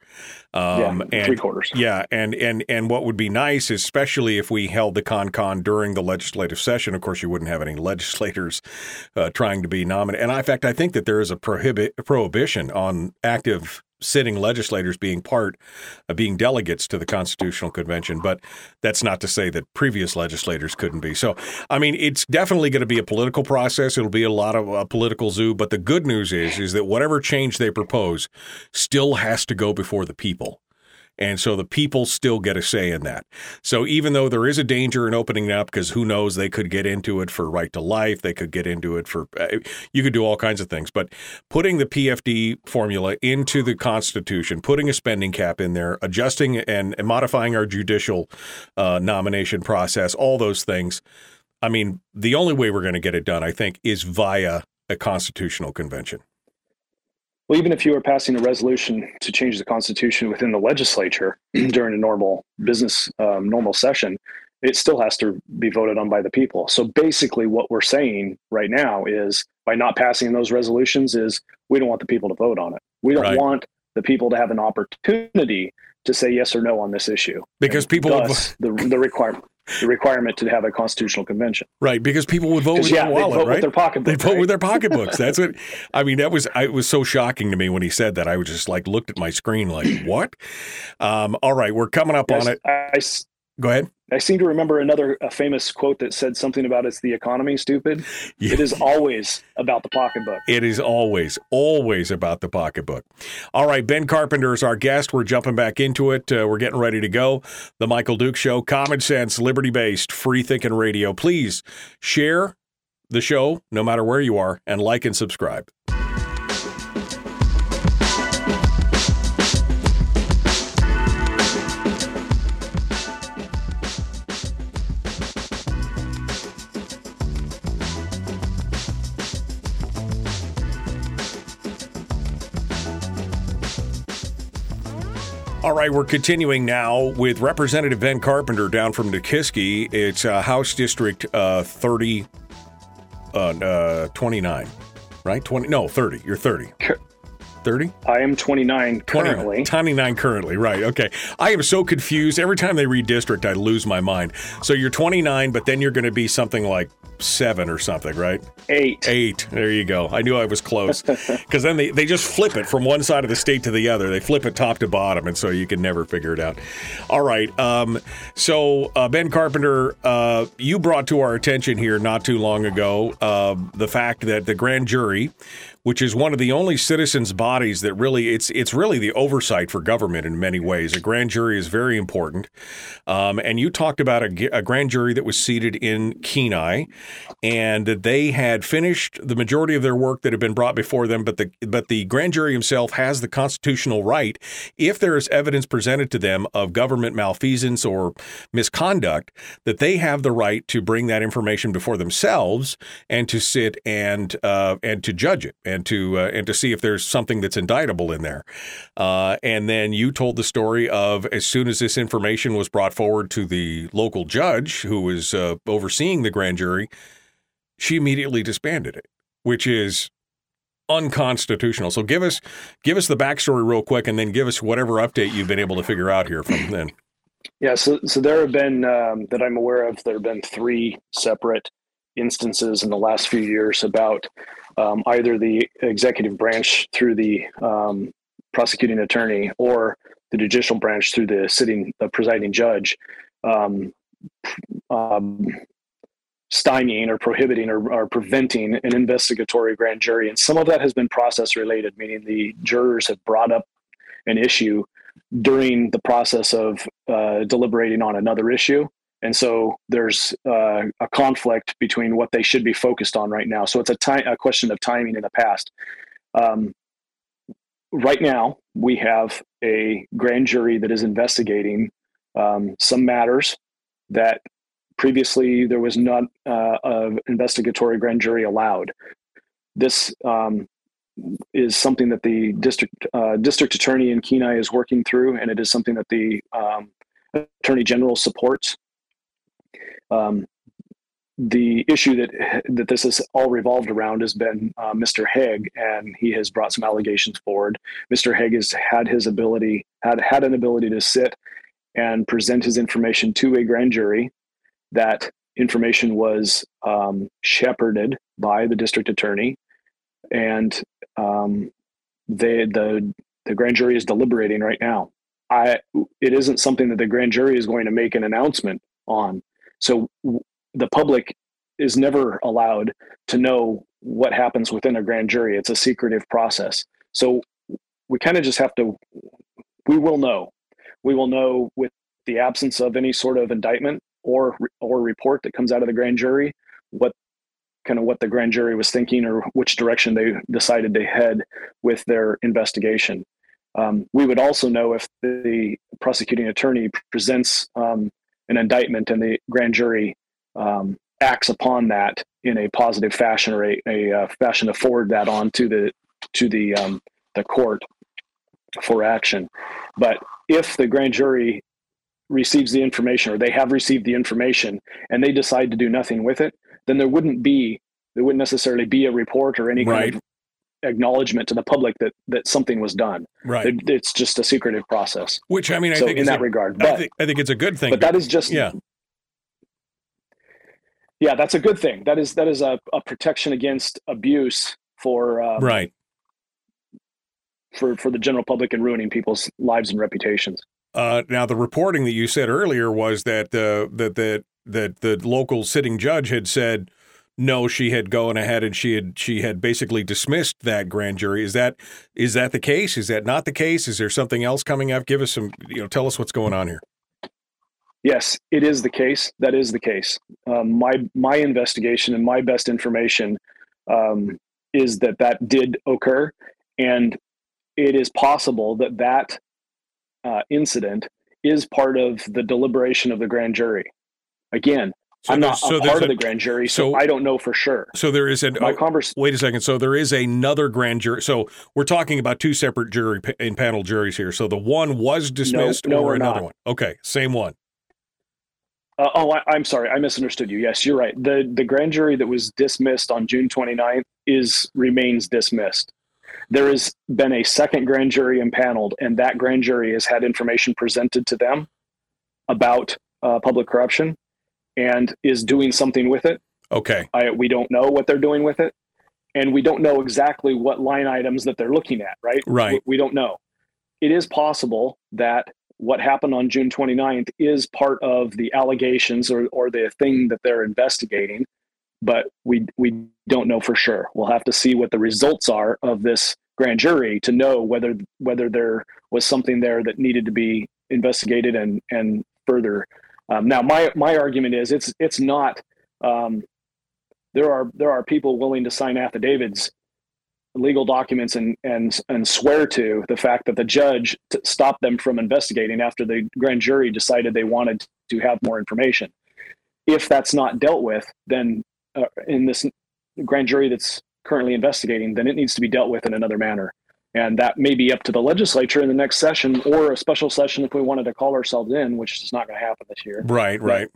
Yeah. Um, yeah, and, three quarters. Yeah, and and and what would be nice, especially if we held the con con during the legislative session. Of course, you wouldn't have any legislators uh, trying to be nominated. And in fact, I think that there is a prohibit prohibition on active sitting legislators being part of being delegates to the Constitutional Convention. But that's not to say that previous legislators couldn't be. So, I mean, it's definitely going to be a political process. It'll be a lot of a political zoo. But the good news is, is that whatever change they propose still has to go before the people. And so the people still get a say in that. So even though there is a danger in opening it up, because who knows, they could get into it for right to life, they could get into it for, uh, you could do all kinds of things. But putting the PFD formula into the Constitution, putting a spending cap in there, adjusting and, modifying our judicial uh, nomination process, all those things. I mean, the only way we're going to get it done, I think, is via a constitutional convention well, even if you were passing a resolution to change the Constitution within the legislature during a normal business, um, normal session, it still has to be voted on by the people. So basically, what we're saying right now is by not passing those resolutions, is we don't want the people to vote on it. We don't right. want the people to have an opportunity to say yes or no on this issue because people thus, the the requirement the requirement to have a constitutional convention. Right, because people would vote with yeah, their wallet, vote right? With their pocketbook. They vote right? with their pocketbooks. That's what I mean. That was I, it was so shocking to me when he said that. I was just like looked at my screen like what? Um, all right, we're coming up yes, on it. I, Go ahead. I seem to remember another famous quote that said something about it's the economy, stupid. Yeah. It is always about the pocketbook. It is always, always about the pocketbook. All right, Ben Carpenter is our guest. We're jumping back into it. Uh, we're getting ready to go. The Michael Duke Show, common sense, liberty based, free thinking radio. Please share the show no matter where you are and like and subscribe. All right, we're continuing now with Representative Ben Carpenter down from Nikiski. It's uh, House District uh, 30, uh, uh 29, right? 20, no, 30. You're 30. 30? I am 29 currently. 29, 29 currently, right. Okay. I am so confused. Every time they read district, I lose my mind. So you're 29, but then you're going to be something like seven or something, right? Eight. Eight. There you go. I knew I was close. Because then they, they just flip it from one side of the state to the other. They flip it top to bottom, and so you can never figure it out. All right. Um, so, uh, Ben Carpenter, uh, you brought to our attention here not too long ago uh, the fact that the grand jury which is one of the only citizens bodies that really it's it's really the oversight for government in many ways. A grand jury is very important, um, and you talked about a, a, grand jury that was seated in Kenai, and that they had finished the majority of their work that had been brought before them, but the but the grand jury himself has the constitutional right, if there is evidence presented to them of government malfeasance or misconduct, that they have the right to bring that information before themselves and to sit and uh, and to judge it and to uh, and to see if there's something that's indictable in there. Uh, and then you told the story of as soon as this information was brought forward to the local judge who was uh, overseeing the grand jury, she immediately disbanded it, which is unconstitutional. So give us give us the backstory real quick, and then give us whatever update you've been able to figure out here from then. Yeah, so so there have been um, that I'm aware of. There have been three separate instances in the last few years about um, either the executive branch through the um, prosecuting attorney or the judicial branch through the sitting the presiding judge um, um, stymieing or prohibiting or, or, preventing an investigatory grand jury. And some of that has been process related, meaning the jurors have brought up an issue during the process of uh, deliberating on another issue. And so there's uh, a conflict between what they should be focused on right now. So it's a, time, a question of timing in the past. Um, right now, we have a grand jury that is investigating um, some matters that previously there was not uh, an investigatory grand jury allowed. This um, is something that the district uh, district attorney in Kenai is working through, and it is something that the um, attorney general supports. Um, the issue that that this has all revolved around has been uh, Mr. Haeg, and he has brought some allegations forward. Mr. Haeg has had his ability had had an ability to sit and present his information to a grand jury. That information was um, shepherded by the district attorney, and um, they the the grand jury is deliberating right now. I it isn't something that the grand jury is going to make an announcement on. So the public is never allowed to know what happens within a grand jury. It's a secretive process. So we kind of just have to we will know. We will know with the absence of any sort of indictment or or report that comes out of the grand jury what kind of what the grand jury was thinking or which direction they decided to head with their investigation. Um, we would also know if the prosecuting attorney presents um, an indictment and the grand jury um, acts upon that in a positive fashion or a, a uh, fashion to forward that on to the to the um, the court for action. But if the grand jury receives the information or they have received the information and they decide to do nothing with it, then there wouldn't be there wouldn't necessarily be a report or any right. kind of acknowledgement to the public that that something was done. Right. It, it's just a secretive process. Which I mean, I so think in that a, regard, but I think, I think, it's a good thing. But that is just yeah. Yeah, that's a good thing. That is that is a, a protection against abuse for um, right for for the general public and ruining people's lives and reputations. Uh, now, the reporting that you said earlier was that uh, that that that the local sitting judge had said no, she had gone ahead and she had she had basically dismissed that grand jury. Is that is that the case? Is that not the case? Is there something else coming up? Give us some, you know, tell us what's going on here. Yes, it is the case. That is the case. Um, my my investigation and my best information um, is that that did occur, and it is possible that that uh, incident is part of the deliberation of the grand jury. Again, so I'm not so a part of the grand jury, so, so, I don't know for sure. So there is a My oh, converse, wait a second. So there is another grand jury. So we're talking about two separate jury and panel juries here. So the one was dismissed, no, no, or another not. one. Okay, same one. Uh, oh, I, am sorry, I misunderstood you. Yes, you're right. the The grand jury that was dismissed on June 29th is remains dismissed there has been a second grand jury impaneled, and that grand jury has had information presented to them about uh, public corruption and is doing something with it. Okay. I, we don't know what they're doing with it, and we don't know exactly what line items that they're looking at, right? Right. We, we don't know. It is possible that what happened on June 29th is part of the allegations or, or the thing that they're investigating but we we don't know for sure. We'll have to see what the results are of this grand jury to know whether whether there was something there that needed to be investigated and and further. Um, now, my my argument is it's it's not. Um, there are there are people willing to sign affidavits, legal documents, and and and swear to the fact that the judge t- stopped them from investigating after the grand jury decided they wanted to have more information. If that's not dealt with, then uh, in this grand jury that's currently investigating, then it needs to be dealt with in another manner. And that may be up to the legislature in the next session or a special session if we wanted to call ourselves in, which is not going to happen this year. Right, right.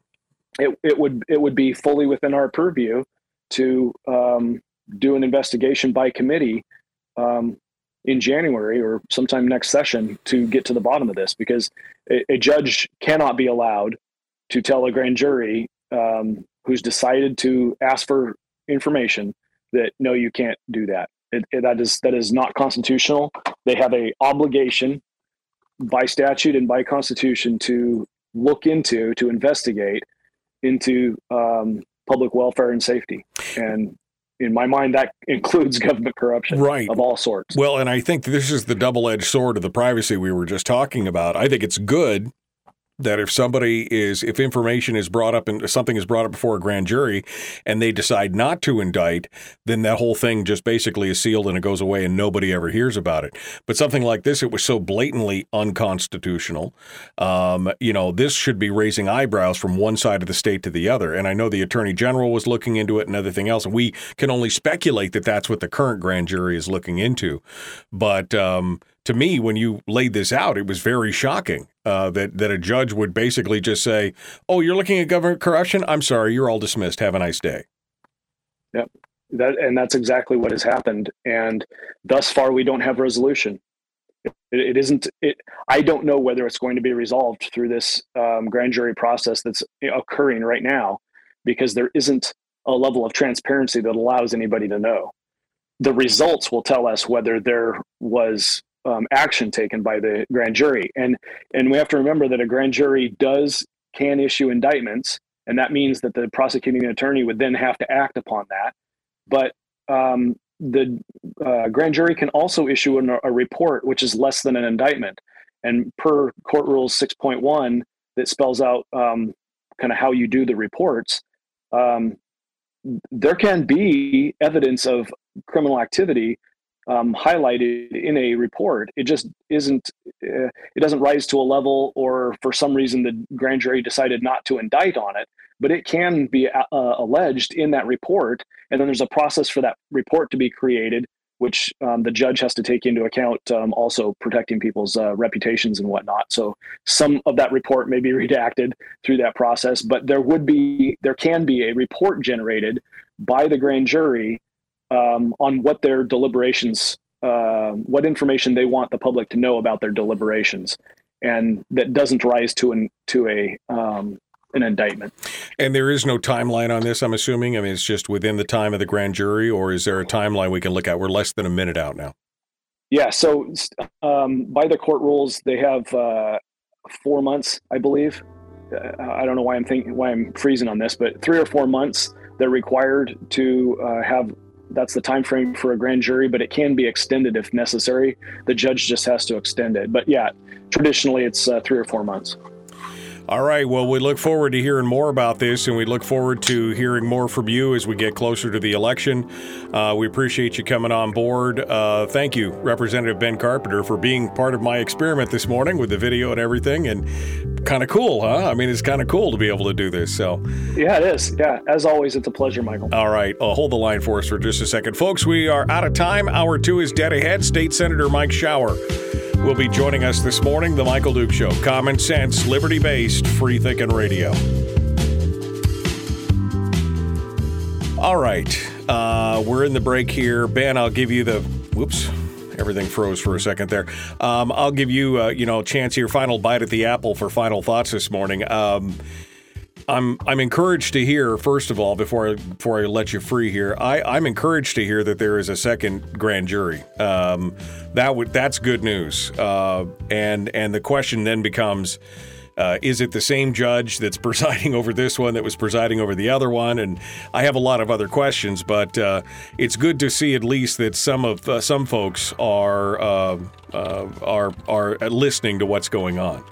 It, it would it would be fully within our purview to um, do an investigation by committee um, in January or sometime next session to get to the bottom of this because a, a judge cannot be allowed to tell a grand jury um, who's decided to ask for information that no, you can't do that. It, it, that is that is not constitutional. They have a obligation by statute and by constitution to look into to investigate into um, public welfare and safety and in my mind, that includes government corruption right. of all sorts. Well, and I think this is the double edged sword of the privacy we were just talking about. I think it's good that if somebody is if information is brought up and something is brought up before a grand jury and they decide not to indict then that whole thing just basically is sealed and it goes away and nobody ever hears about it. But something like this it was so blatantly unconstitutional um, you know this should be raising eyebrows from one side of the state to the other. And i know the attorney general was looking into it and everything else. And we can only speculate that that's what the current grand jury is looking into. But um, to me, when you laid this out, it was very shocking uh, that that a judge would basically just say, "Oh, you're looking at government corruption. I'm sorry, you're all dismissed. Have a nice day." Yep, that and that's exactly what has happened. And thus far, we don't have resolution. It, it isn't. It. I don't know whether it's going to be resolved through this um, grand jury process that's occurring right now, because there isn't a level of transparency that allows anybody to know. The results will tell us whether there was um, action taken by the grand jury. And and we have to remember that a grand jury does can issue indictments, and that means that the prosecuting attorney would then have to act upon that. But um, the uh, grand jury can also issue an, a report which is less than an indictment. And per court rules 6.1, that spells out um, kind of how you do the reports. Um, there can be evidence of criminal activity um, highlighted in a report. It just isn't. Uh, it doesn't rise to a level, or for some reason the grand jury decided not to indict on it. But it can be uh, alleged in that report, and then there's a process for that report to be created, which um, the judge has to take into account. Um, also protecting people's uh, reputations and whatnot. So some of that report may be redacted through that process, but there would be, there can be a report generated by the grand jury um, on what their deliberations, uh, what information they want the public to know about their deliberations, and that doesn't rise to an to a um, an indictment. And there is no timeline on this. I'm assuming. I mean, it's just within the time of the grand jury, or is there a timeline we can look at? We're less than a minute out now. Yeah. So um, by the court rules, they have uh, four months, I believe. Uh, I don't know why I'm thinking why I'm freezing on this, but three or four months they're required to uh, have that's the time frame for a grand jury, but it can be extended if necessary. The judge just has to extend it. But yeah, traditionally it's uh, three or four months. All right. Well, we look forward to hearing more about this, and we look forward to hearing more from you as we get closer to the election. Uh, we appreciate you coming on board. Uh, thank you, Representative Ben Carpenter, for being part of my experiment this morning with the video and everything. And kind of cool, huh? I mean, it's kind of cool to be able to do this. So, yeah, it is. Yeah, as always, it's a pleasure, Michael. All right. Uh, hold the line for us for just a second, folks. We are out of time. Hour two is dead ahead. State Senator Mike Shower will be joining us this morning. The Michael Duke Show. Common sense, liberty based, free thinking radio. All right. Uh, we're in the break here. Ben, I'll give you the. Whoops. Everything froze for a second there. Um, I'll give you, uh, you know, a chance here, final bite at the apple for final thoughts this morning. Um, I'm I'm encouraged to hear first of all before I, before I let you free here. I I'm encouraged to hear that there is a second grand jury. Um, that would that's good news. Uh, and and the question then becomes. Uh, is it the same judge that's presiding over this one that was presiding over the other one? And I have a lot of other questions, but uh, it's good to see at least that some of uh, some folks are uh, uh, are are listening to what's going on.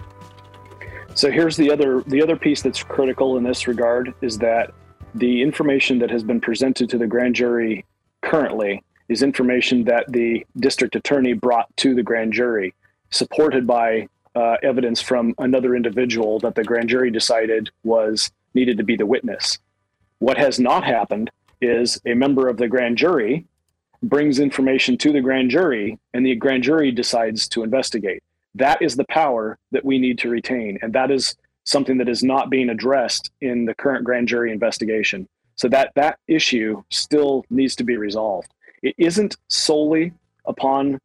So here's the other the other piece that's critical in this regard is that the information that has been presented to the grand jury currently is information that the district attorney brought to the grand jury, supported by uh, evidence from another individual that the grand jury decided was needed to be the witness. What has not happened is a member of the grand jury brings information to the grand jury, and the grand jury decides to investigate. That is the power that we need to retain. And that is something that is not being addressed in the current grand jury investigation. So that that issue still needs to be resolved. It isn't solely upon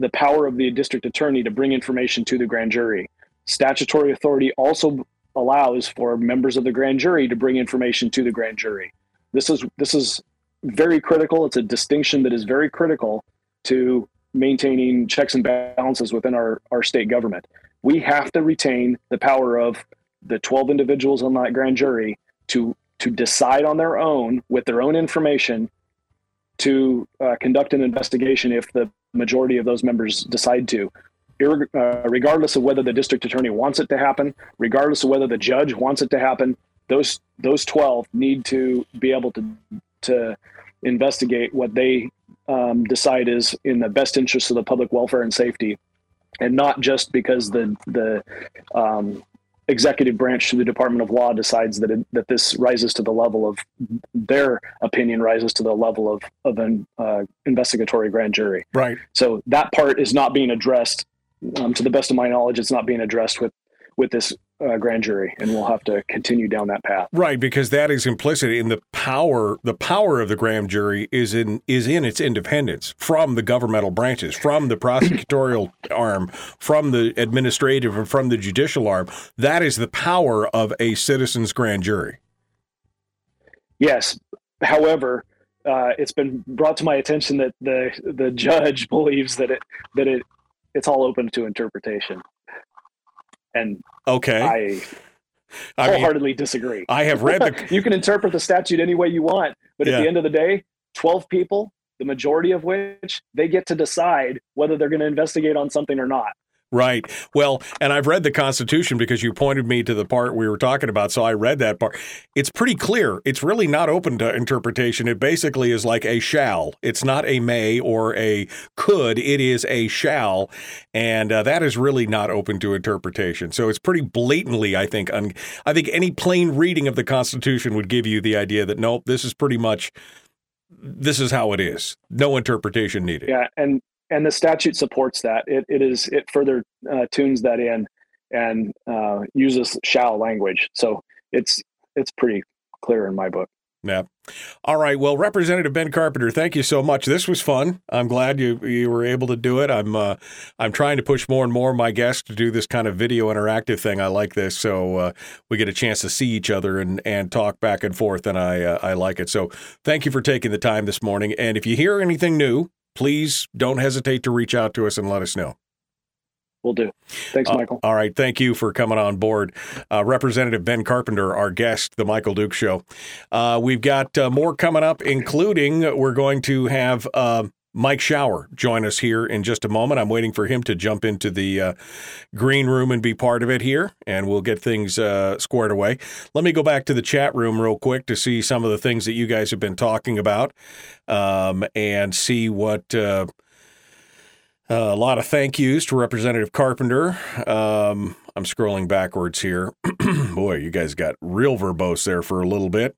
the power of the district attorney to bring information to the grand jury. Statutory authority also allows for members of the grand jury to bring information to the grand jury. This is this is very critical. It's a distinction that is very critical to maintaining checks and balances within our, our state government. We have to retain the power of the 12 individuals on that grand jury to to decide on their own with their own information to uh, conduct an investigation if the majority of those members decide to. Uh, regardless of whether the district attorney wants it to happen regardless of whether the judge wants it to happen those those 12 need to be able to to investigate what they um, decide is in the best interest of the public welfare and safety. And not just because the the um, executive branch to the Department of Law decides that it, that this rises to the level of their opinion rises to the level of of an uh, investigatory grand jury. Right. So that part is not being addressed. Um, to the best of my knowledge, it's not being addressed with with this uh, grand jury, and we'll have to continue down that path. Right, because that is implicit in the power. The power of the grand jury is in is in its independence from the governmental branches, from the prosecutorial arm, from the administrative, and from the judicial arm. That is the power of a citizens' grand jury. Yes. However, uh, it's been brought to my attention that the the judge believes that it that it it's all open to interpretation and okay, I I wholeheartedly mean, disagree. I have read the. you can interpret the statute any way you want, but yeah. at the end of the day, twelve people, the majority of which they get to decide whether they're going to investigate on something or not. Right. Well, and I've read the Constitution because you pointed me to the part we were talking about. So I read that part. It's pretty clear. It's really not open to interpretation. It basically is like a shall. It's not a may or a could. It is a shall. And uh, that is really not open to interpretation. So it's pretty blatantly, I think, un- I think any plain reading of the Constitution would give you the idea that, nope, this is pretty much this is how it is. No interpretation needed. Yeah, and and the statute supports that. It, it is it further uh, tunes that in and uh, uses shall language. So it's it's pretty clear in my book. Yeah. All right. Well, Representative Ben Carpenter, thank you so much. This was fun. I'm glad you you were able to do it. I'm uh, I'm trying to push more and more of my guests to do this kind of video interactive thing. I like this, so uh, we get a chance to see each other and and talk back and forth, and I uh, I like it. So thank you for taking the time this morning. And if you hear anything new, please don't hesitate to reach out to us and let us know. We'll do. Thanks, uh, Michael. Uh, all right. Thank you for coming on board. Uh, Representative Ben Carpenter, our guest, The Michael Duke Show. Uh, we've got uh, more coming up, including we're going to have um, Mike Shower join us here in just a moment. I'm waiting for him to jump into the uh, green room and be part of it here, and we'll get things uh, squared away. Let me go back to the chat room real quick to see some of the things that you guys have been talking about um, and see what. Uh, a lot of thank yous to Representative Carpenter. Um, I'm scrolling backwards here. Boy, you guys got real verbose there for a little bit.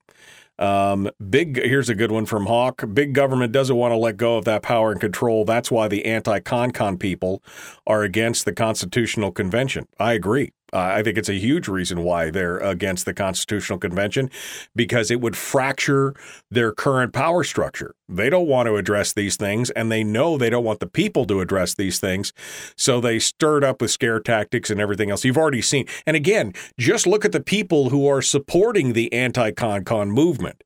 Um, big here's a good one from Hawk. Big government doesn't want to let go of that power and control. That's why the anti-CONCON people are against the Constitutional Convention. I agree. Uh, I think it's a huge reason why they're against the Constitutional Convention because it would fracture their current power structure. They don't want to address these things, and they know they don't want the people to address these things. So they stirred up with scare tactics and everything else. You've already seen. And again, just look at the people who are supporting the anti con con movement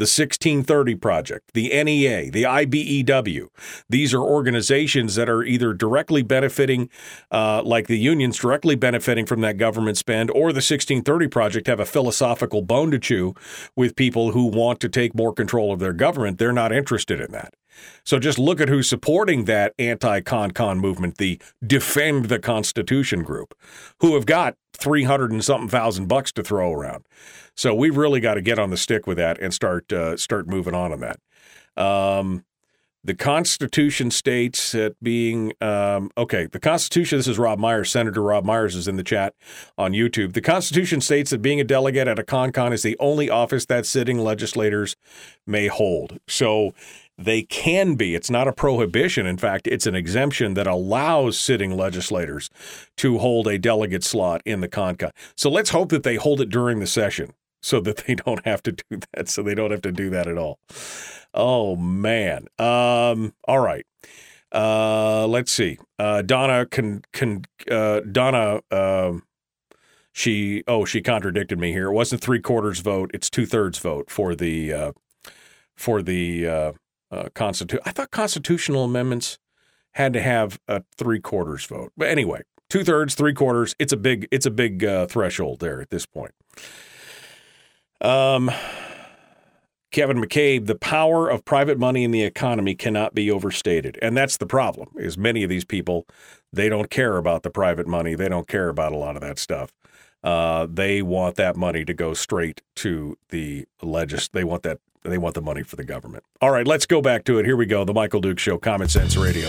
the 1630 Project, the NEA, the IBEW. These are organizations that are either directly benefiting, uh, like the unions directly benefiting from that government spend, or the 1630 Project have a philosophical bone to chew with people who want to take more control of their government. They're not interested in that. So just look at who's supporting that anti con movement, the Defend the Constitution group, who have got 300 and something thousand bucks to throw around. So we've really got to get on the stick with that and start uh, start moving on on that. Um, the Constitution states that being um, okay. The Constitution. This is Rob Myers. Senator Rob Myers is in the chat on YouTube. The Constitution states that being a delegate at a con-con is the only office that sitting legislators may hold. So they can be. It's not a prohibition. In fact, it's an exemption that allows sitting legislators to hold a delegate slot in the CONCON. So let's hope that they hold it during the session so that they don't have to do that. So they don't have to do that at all. Oh, man. Um, all right. Uh, let's see. Uh, Donna can can uh, Donna. Um, she oh she contradicted me here. It wasn't three quarters vote. It's two thirds vote for the uh, for the uh, uh, constitution. I thought constitutional amendments had to have a three quarters vote. But anyway, two thirds, three quarters. It's a big it's a big threshold there at this point. Um. Kevin McCabe, the power of private money in the economy cannot be overstated. And that's the problem, is many of these people, they don't care about the private money. They don't care about a lot of that stuff. Uh, they want that money to go straight to the legis. They want that. They want the money for the government. All right, let's go back to it. Here we go. The Michael Duke Show, Common Sense Radio.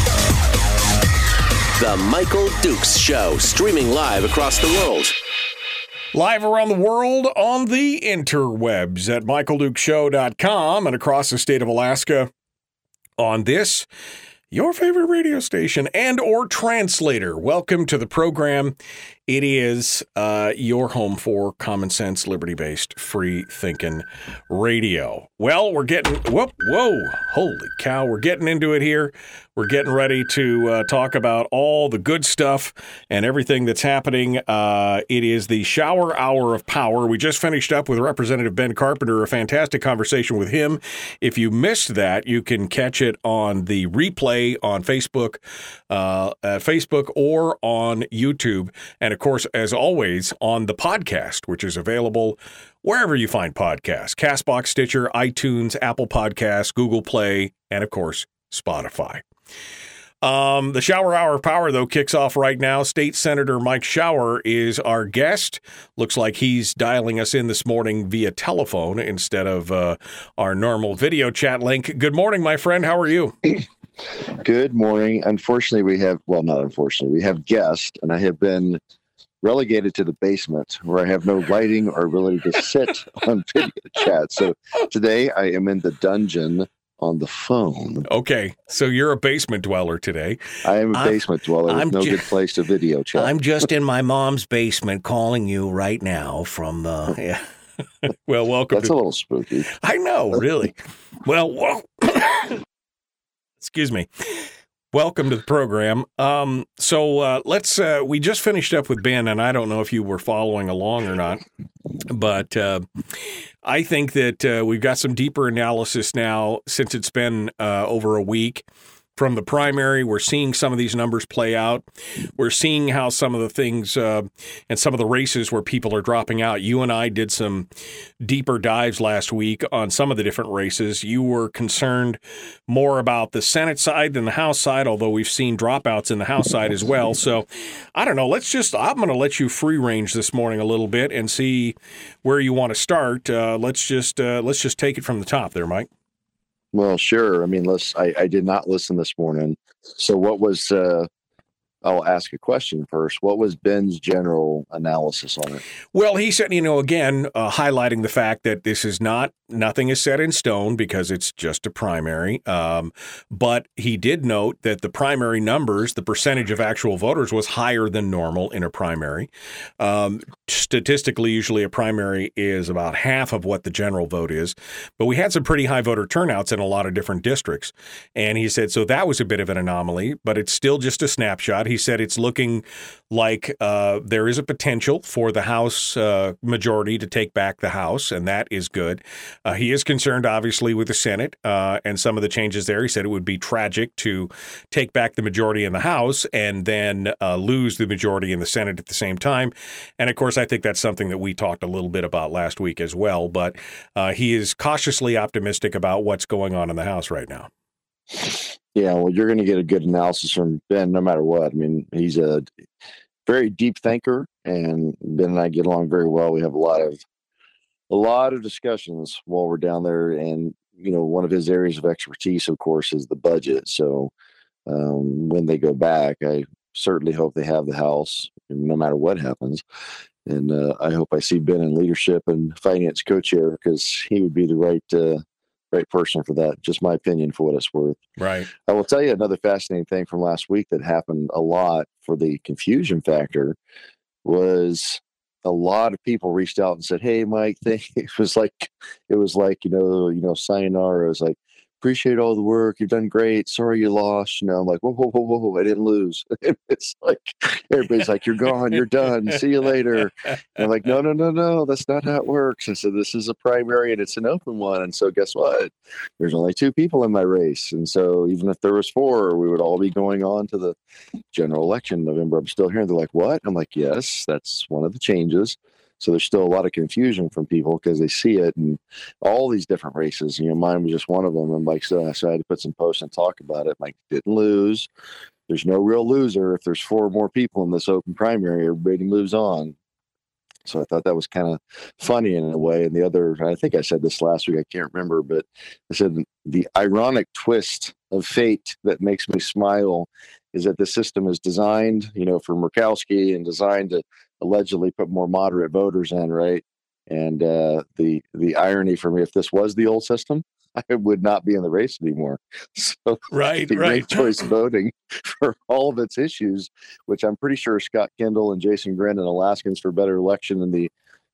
The Michael Dukes Show, streaming live across the world. Live around the world on the interwebs at michaeldukeshow.com and across the state of Alaska on this your favorite radio station and or translator. Welcome to the program. It is uh, your home for common sense, liberty based, free thinking radio. Well, we're getting whoop whoa, holy cow, we're getting into it here. We're getting ready to uh, talk about all the good stuff and everything that's happening. Uh, it is the shower hour of power. We just finished up with Representative Ben Carpenter, a fantastic conversation with him. If you missed that, you can catch it on the replay on Facebook, uh, at Facebook or on YouTube, and of course, as always, on the podcast, which is available wherever you find podcasts: Castbox, Stitcher, iTunes, Apple Podcasts, Google Play, and of course, Spotify. Um, the Shower Hour of Power, though, kicks off right now. State Senator Mike Shower is our guest. Looks like he's dialing us in this morning via telephone instead of uh, our normal video chat link. Good morning, my friend. How are you? Good morning. Unfortunately, we have, well, not unfortunately, we have guests, and I have been relegated to the basement where I have no lighting or ability to sit on video chat. So today I am in the dungeon on the phone. Okay, so you're a basement dweller today. I am a I'm- basement dweller I'm no ju- good place to video chat. I'm just in my mom's basement calling you right now from the. Yeah. Well, welcome. That's to- a little spooky. I know, really. well, well excuse me. Welcome to the program. Um, so uh, let's. Uh, we just finished up with Ben, and I don't know if you were following along or not, but uh, I think that uh, we've got some deeper analysis now since it's been uh, over a week from the primary. We're seeing some of these numbers play out. We're seeing how some of the things uh, and some of the races where people are dropping out. You and I did some deeper dives last week on some of the different races. You were concerned more about the Senate side than the House side, although we've seen dropouts in the House side as well. So I don't know. Let's just, I'm going to let you free range this morning a little bit and see where you want to start. Uh, let's just, uh, let's just take it from the top there, Mike. Well, sure. I mean, let's. I, I did not listen this morning. So, what was? Uh, I'll ask a question first. What was Ben's general analysis on it? Well, he said, you know, again, uh, highlighting the fact that this is not, nothing is set in stone because it's just a primary. Um, but he did note that the primary numbers, the percentage of actual voters was higher than normal in a primary. Um, statistically, usually a primary is about half of what the general vote is. But we had some pretty high voter turnouts in a lot of different districts. And he said, so that was a bit of an anomaly, but it's still just a snapshot. He said it's looking like uh, there is a potential for the House uh, majority to take back the House, and that is good. Uh, he is concerned, obviously, with the Senate uh, and some of the changes there. He said it would be tragic to take back the majority in the House and then uh, lose the majority in the Senate at the same time. And of course, I think that's something that we talked a little bit about last week as well. But uh, he is cautiously optimistic about what's going on in the House right now. Yeah, well, you're going to get a good analysis from Ben no matter what. I mean, he's a very deep thinker, and Ben and I get along very well. We have a lot of a lot of discussions while we're down there, and you know, one of his areas of expertise, of course, is the budget. So um, when they go back, I certainly hope they have the house, no matter what happens. And uh, I hope I see Ben in leadership and finance co-chair because he would be the right uh, right person for that. Just my opinion for what it's worth. Right. I will tell you another fascinating thing from last week that happened a lot for the confusion factor was a lot of people reached out and said, "Hey, Mike, thank it was like it was like you know you know sayonara. It was like appreciate all the work. You've done great. Sorry you lost. You know, I'm like, whoa, whoa, whoa, whoa, I didn't lose. it's like everybody's like, you're gone, you're done. See you later. And I'm like, no, no, no, no, that's not how it works. And so this is a primary and it's an open one. And so guess what? There's only two people in my race. And so even if there was four, we would all be going on to the general election in November. I'm still here. And They're like, what? I'm like, yes, that's one of the changes. So there's still a lot of confusion from people because they see it and all these different races. You know, mine was just one of them. And like, so, so I had to put some posts and talk about it. Like, didn't lose. There's no real loser. If there's four more people in this open primary, everybody moves on. So I thought that was kind of funny in a way. And the other, I think I said this last week, I can't remember, but I said the ironic twist of fate that makes me smile is that the system is designed, you know, for Murkowski and designed to allegedly put more moderate voters in, right? And uh, the the irony for me, if this was the old system, I would not be in the race anymore. So right, right. choice voting for all of its issues, which I'm pretty sure Scott Kendall and Jason Grenn and Alaskans for Better Election and the,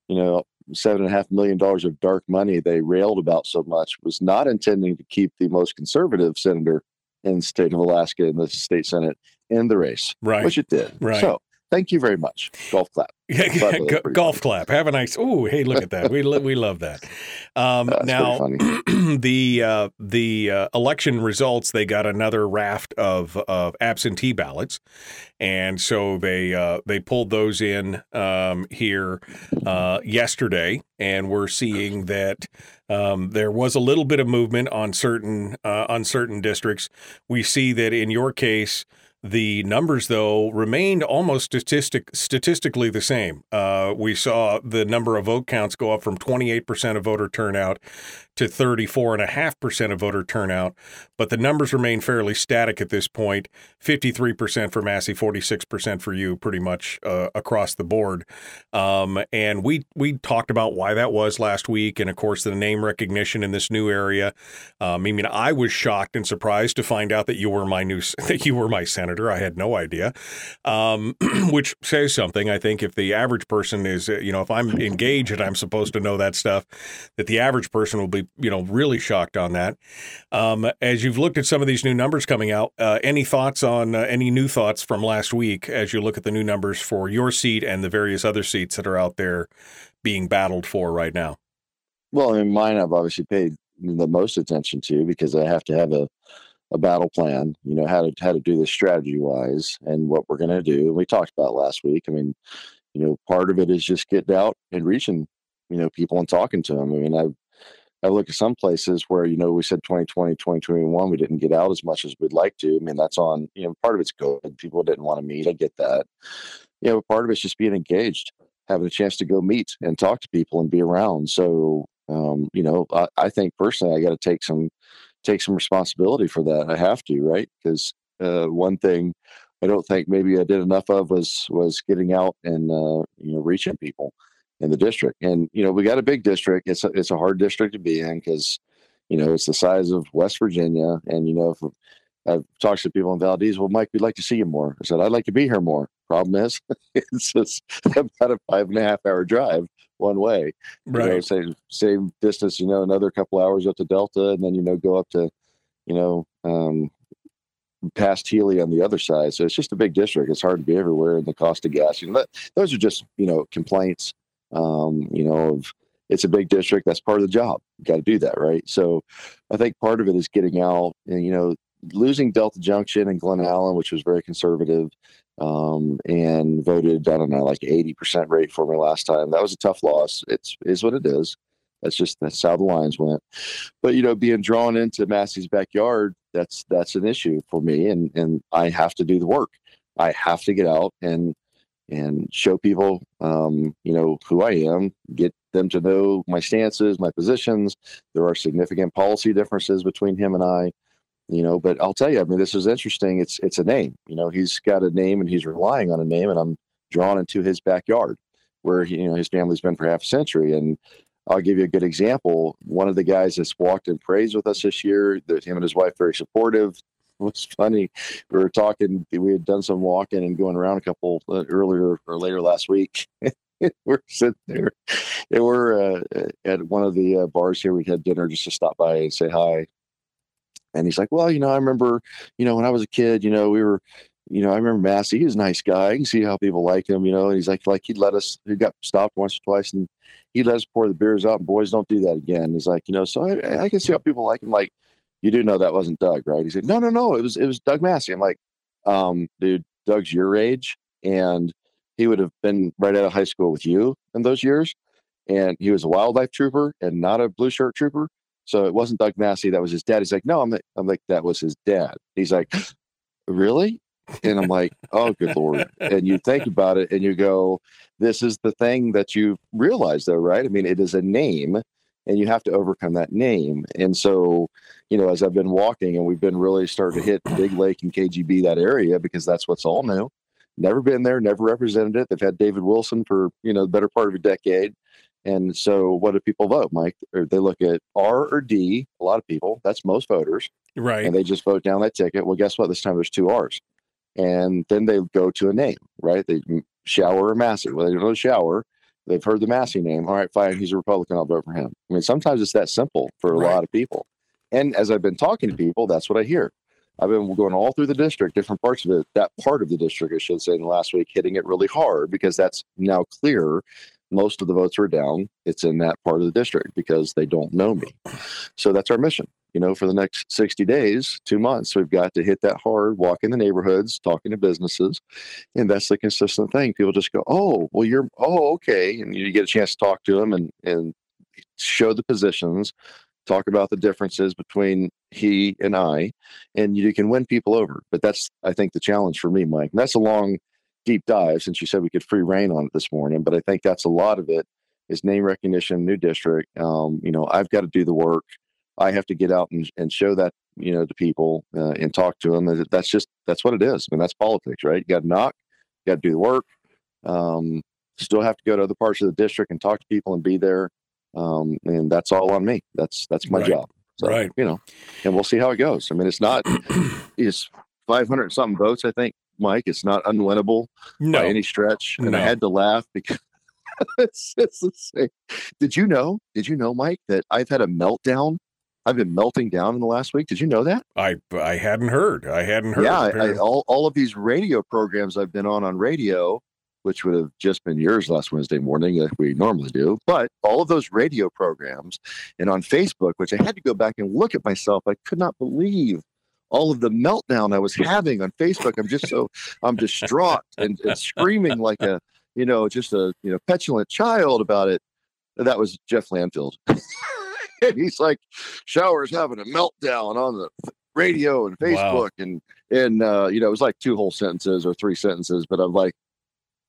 you know, seven and a half million dollars of dark money they railed about so much was not intending to keep the most conservative senator in the state of Alaska in the state senate in the race, right? Which it did. Right. So Thank you very much. Golf clap. Yeah, go, golf clap. Have a nice. Oh, hey, look at that. We lo- we love that. Um, now, the uh, the uh, election results. They got another raft of of absentee ballots, and so they uh, they pulled those in um, here uh, yesterday, and we're seeing that. Um, there was a little bit of movement on certain uh, on certain districts. We see that in your case, the numbers, though, remained almost statistic statistically the same. Uh, we saw the number of vote counts go up from 28% of voter turnout to 34.5% of voter turnout, but the numbers remain fairly static at this point 53% for Massey, 46% for you, pretty much uh, across the board. Um, and we, we talked about why that was last week, and of course, the name recognition in this new area. Um, I mean, I was shocked and surprised to find out that you were my new, that you were my senator. I had no idea, um, which says something. I think if the average person is, you know, if I'm engaged and I'm supposed to know that stuff, that the average person will be you know really shocked on that. Um, as you've looked at some of these new numbers coming out, uh, any thoughts on uh, any new thoughts from last week as you look at the new numbers for your seat and the various other seats that are out there being battled for right now? Well, I mean, mine I've obviously paid the most attention to because I have to have a a battle plan, you know, how to how to do this strategy wise and what we're going to do. And we talked about last week. I mean, you know, part of it is just getting out and reaching, you know, people and talking to them. I mean, I've I look at some places where, you know, we said 2020, 2021, we didn't get out as much as we'd like to. I mean, that's on, you know, part of it's good. People didn't want to meet. I get that. You know, part of it's just being engaged, having a chance to go meet and talk to people and be around. So, um, you know, I, I think personally, I got to take some, take some responsibility for that. I have to, right? Because uh, one thing I don't think maybe I did enough of was, was getting out and, uh, you know, reaching people in the district. And you know, we got a big district. It's a, it's a hard district to be in because you know it's the size of West Virginia. And you know, if I've talked to people in Valdez, well, Mike, we'd like to see you more. I said, I'd like to be here more. Problem is, it's just about a five and a half hour drive one way. Right. You know, same same distance. You know, another couple hours up to Delta, and then you know go up to, you know, um, past Healy on the other side. So it's just a big district. It's hard to be everywhere, and the cost of gas. You know, that, those are just you know complaints. Um, you know, of it's a big district. That's part of the job. You got to do that, right? So I think part of it is getting out, and you know, losing Delta Junction and Glennallen, which was very conservative, um, and voted I don't know like eighty percent rate for me last time. That was a tough loss. It's is what it is. That's just that's how the lines went. But you know, being drawn into Massey's backyard, that's that's an issue for me, and and I have to do the work. I have to get out and and show people, um, you know, who I am, get them to know my stances, my positions. There are significant policy differences between him and I, you know. But I'll tell you, I mean, this is interesting. It's it's a name, you know. He's got a name, and he's relying on a name, and I'm drawn into his backyard, where he, you know his family's been for half a century, and I'll give you a good example. One of the guys that's walked in praise with us this year, that him and his wife very supportive. It was funny. We were talking. We had done some walking and going around a couple uh, earlier or later last week. we're sitting there, and we're uh, at one of the uh, bars here. We had dinner just to stop by and say hi. And he's like, "Well, you know, I remember, you know, when I was a kid, you know, we were you know, I remember Massey. He's a nice guy. I can see how people like him. You know, and he's like, like he'd let us. He got stopped once or twice, and he'd let us pour the beers out. And boys, don't do that again. He's like, you know, so I, I can see how people like him. Like, you do know that wasn't Doug, right? He said, no, no, no. It was it was Doug Massey. I'm like, um, dude, Doug's your age, and he would have been right out of high school with you in those years, and he was a wildlife trooper and not a blue shirt trooper. So it wasn't Doug Massey. That was his dad. He's like, no, I'm like, I'm like, that was his dad. He's like, really? and I'm like, oh, good lord. And you think about it, and you go, this is the thing that you realize, though, right? I mean, it is a name, and you have to overcome that name. And so, you know, as I've been walking, and we've been really starting to hit Big Lake and KGB that area because that's what's all new. Never been there, never represented it. They've had David Wilson for you know the better part of a decade. And so, what do people vote, Mike? Or they look at R or D. A lot of people. That's most voters, right? And they just vote down that ticket. Well, guess what? This time there's two R's and then they go to a name, right? They shower or Massey. Well, they don't know shower. They've heard the Massey name. All right, fine. He's a Republican. I'll vote for him. I mean, sometimes it's that simple for a right. lot of people. And as I've been talking to people, that's what I hear. I've been going all through the district, different parts of it, that part of the district, I should say, in the last week, hitting it really hard because that's now clear most of the votes are down. It's in that part of the district because they don't know me. So that's our mission. You know, for the next 60 days, two months, we've got to hit that hard, walk in the neighborhoods, talking to businesses. And that's the consistent thing. People just go, oh, well, you're, oh, okay. And you get a chance to talk to them and, and show the positions, talk about the differences between he and I, and you can win people over. But that's, I think, the challenge for me, Mike. And that's a long, deep dive since you said we could free reign on it this morning. But I think that's a lot of it is name recognition, new district. Um, you know, I've got to do the work. I have to get out and, and show that, you know, to people uh, and talk to them. That's just, that's what it is. I mean, that's politics, right? You got to knock, you got to do the work. Um, still have to go to other parts of the district and talk to people and be there. Um, and that's all on me. That's, that's my right. job. So, right. You know, and we'll see how it goes. I mean, it's not, it's 500 something votes, I think, Mike. It's not unwinnable no. by any stretch. And no. I had to laugh because it's, it's the same. Did you know? Did you know, Mike, that I've had a meltdown? I've been melting down in the last week. Did you know that? I I hadn't heard. I hadn't heard. Yeah, I, all all of these radio programs I've been on on radio, which would have just been yours last Wednesday morning, like we normally do. But all of those radio programs and on Facebook, which I had to go back and look at myself, I could not believe all of the meltdown I was having on Facebook. I'm just so I'm distraught and, and screaming like a you know just a you know petulant child about it. That was Jeff Landfield. and he's like, Shower's having a meltdown on the radio and Facebook Wow. and and uh, you know it was like two whole sentences or three sentences, but I'm like,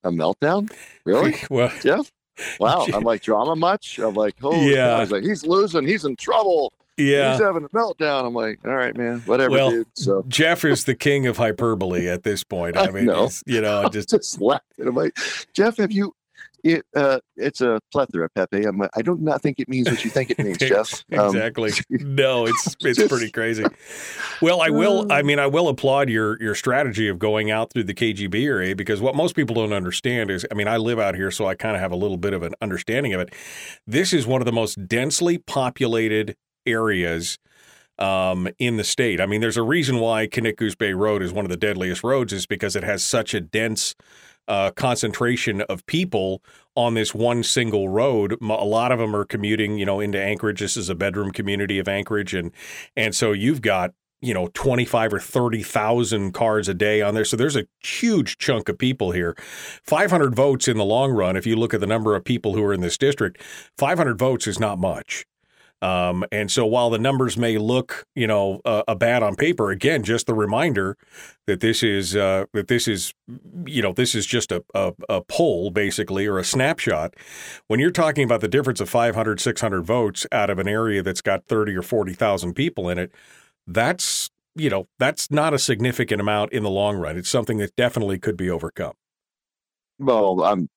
a meltdown, really, well, Jeff? Wow, I'm like drama much. I'm like, oh Yeah. yeah, he's like he's losing, he's in trouble. Yeah. He's having a meltdown. I'm like, all right, man, whatever, Well, dude. So Jeff is the king of hyperbole at this point. I I mean, know. you know, I'm just just laughing. I'm like, Jeff, have you? It, uh, it's a plethora, Pepe. I'm, like, I do not think it means what you think it means, Jeff. Um, exactly. no, it's it's pretty crazy. Well, I will. I mean, I will applaud your your strategy of going out through the KGB area because what most people don't understand is, I mean, I live out here, so I kind of have a little bit of an understanding of it. This is one of the most densely populated areas um, in the state. I mean, there's a reason why Goose Bay Road is one of the deadliest roads, is because it has such a dense uh, concentration of people on this one single road. A lot of them are commuting, you know, into Anchorage. This is a bedroom community of Anchorage, and and so you've got you know 25 or 30,000 cars a day on there. So there's a huge chunk of people here. 500 votes in the long run if you look at the number of people who are in this district, 500 votes is not much. Um, and so while the numbers may look, you know, a bad on paper, again, just the reminder that this is uh, that this is, you know, this is just a, a, a poll basically or a snapshot. When you're talking about the difference of 500, 600 votes out of an area that's got 30 or 40,000 people in it, that's you know that's not a significant amount in the long run. It's something that definitely could be overcome. Well, I'm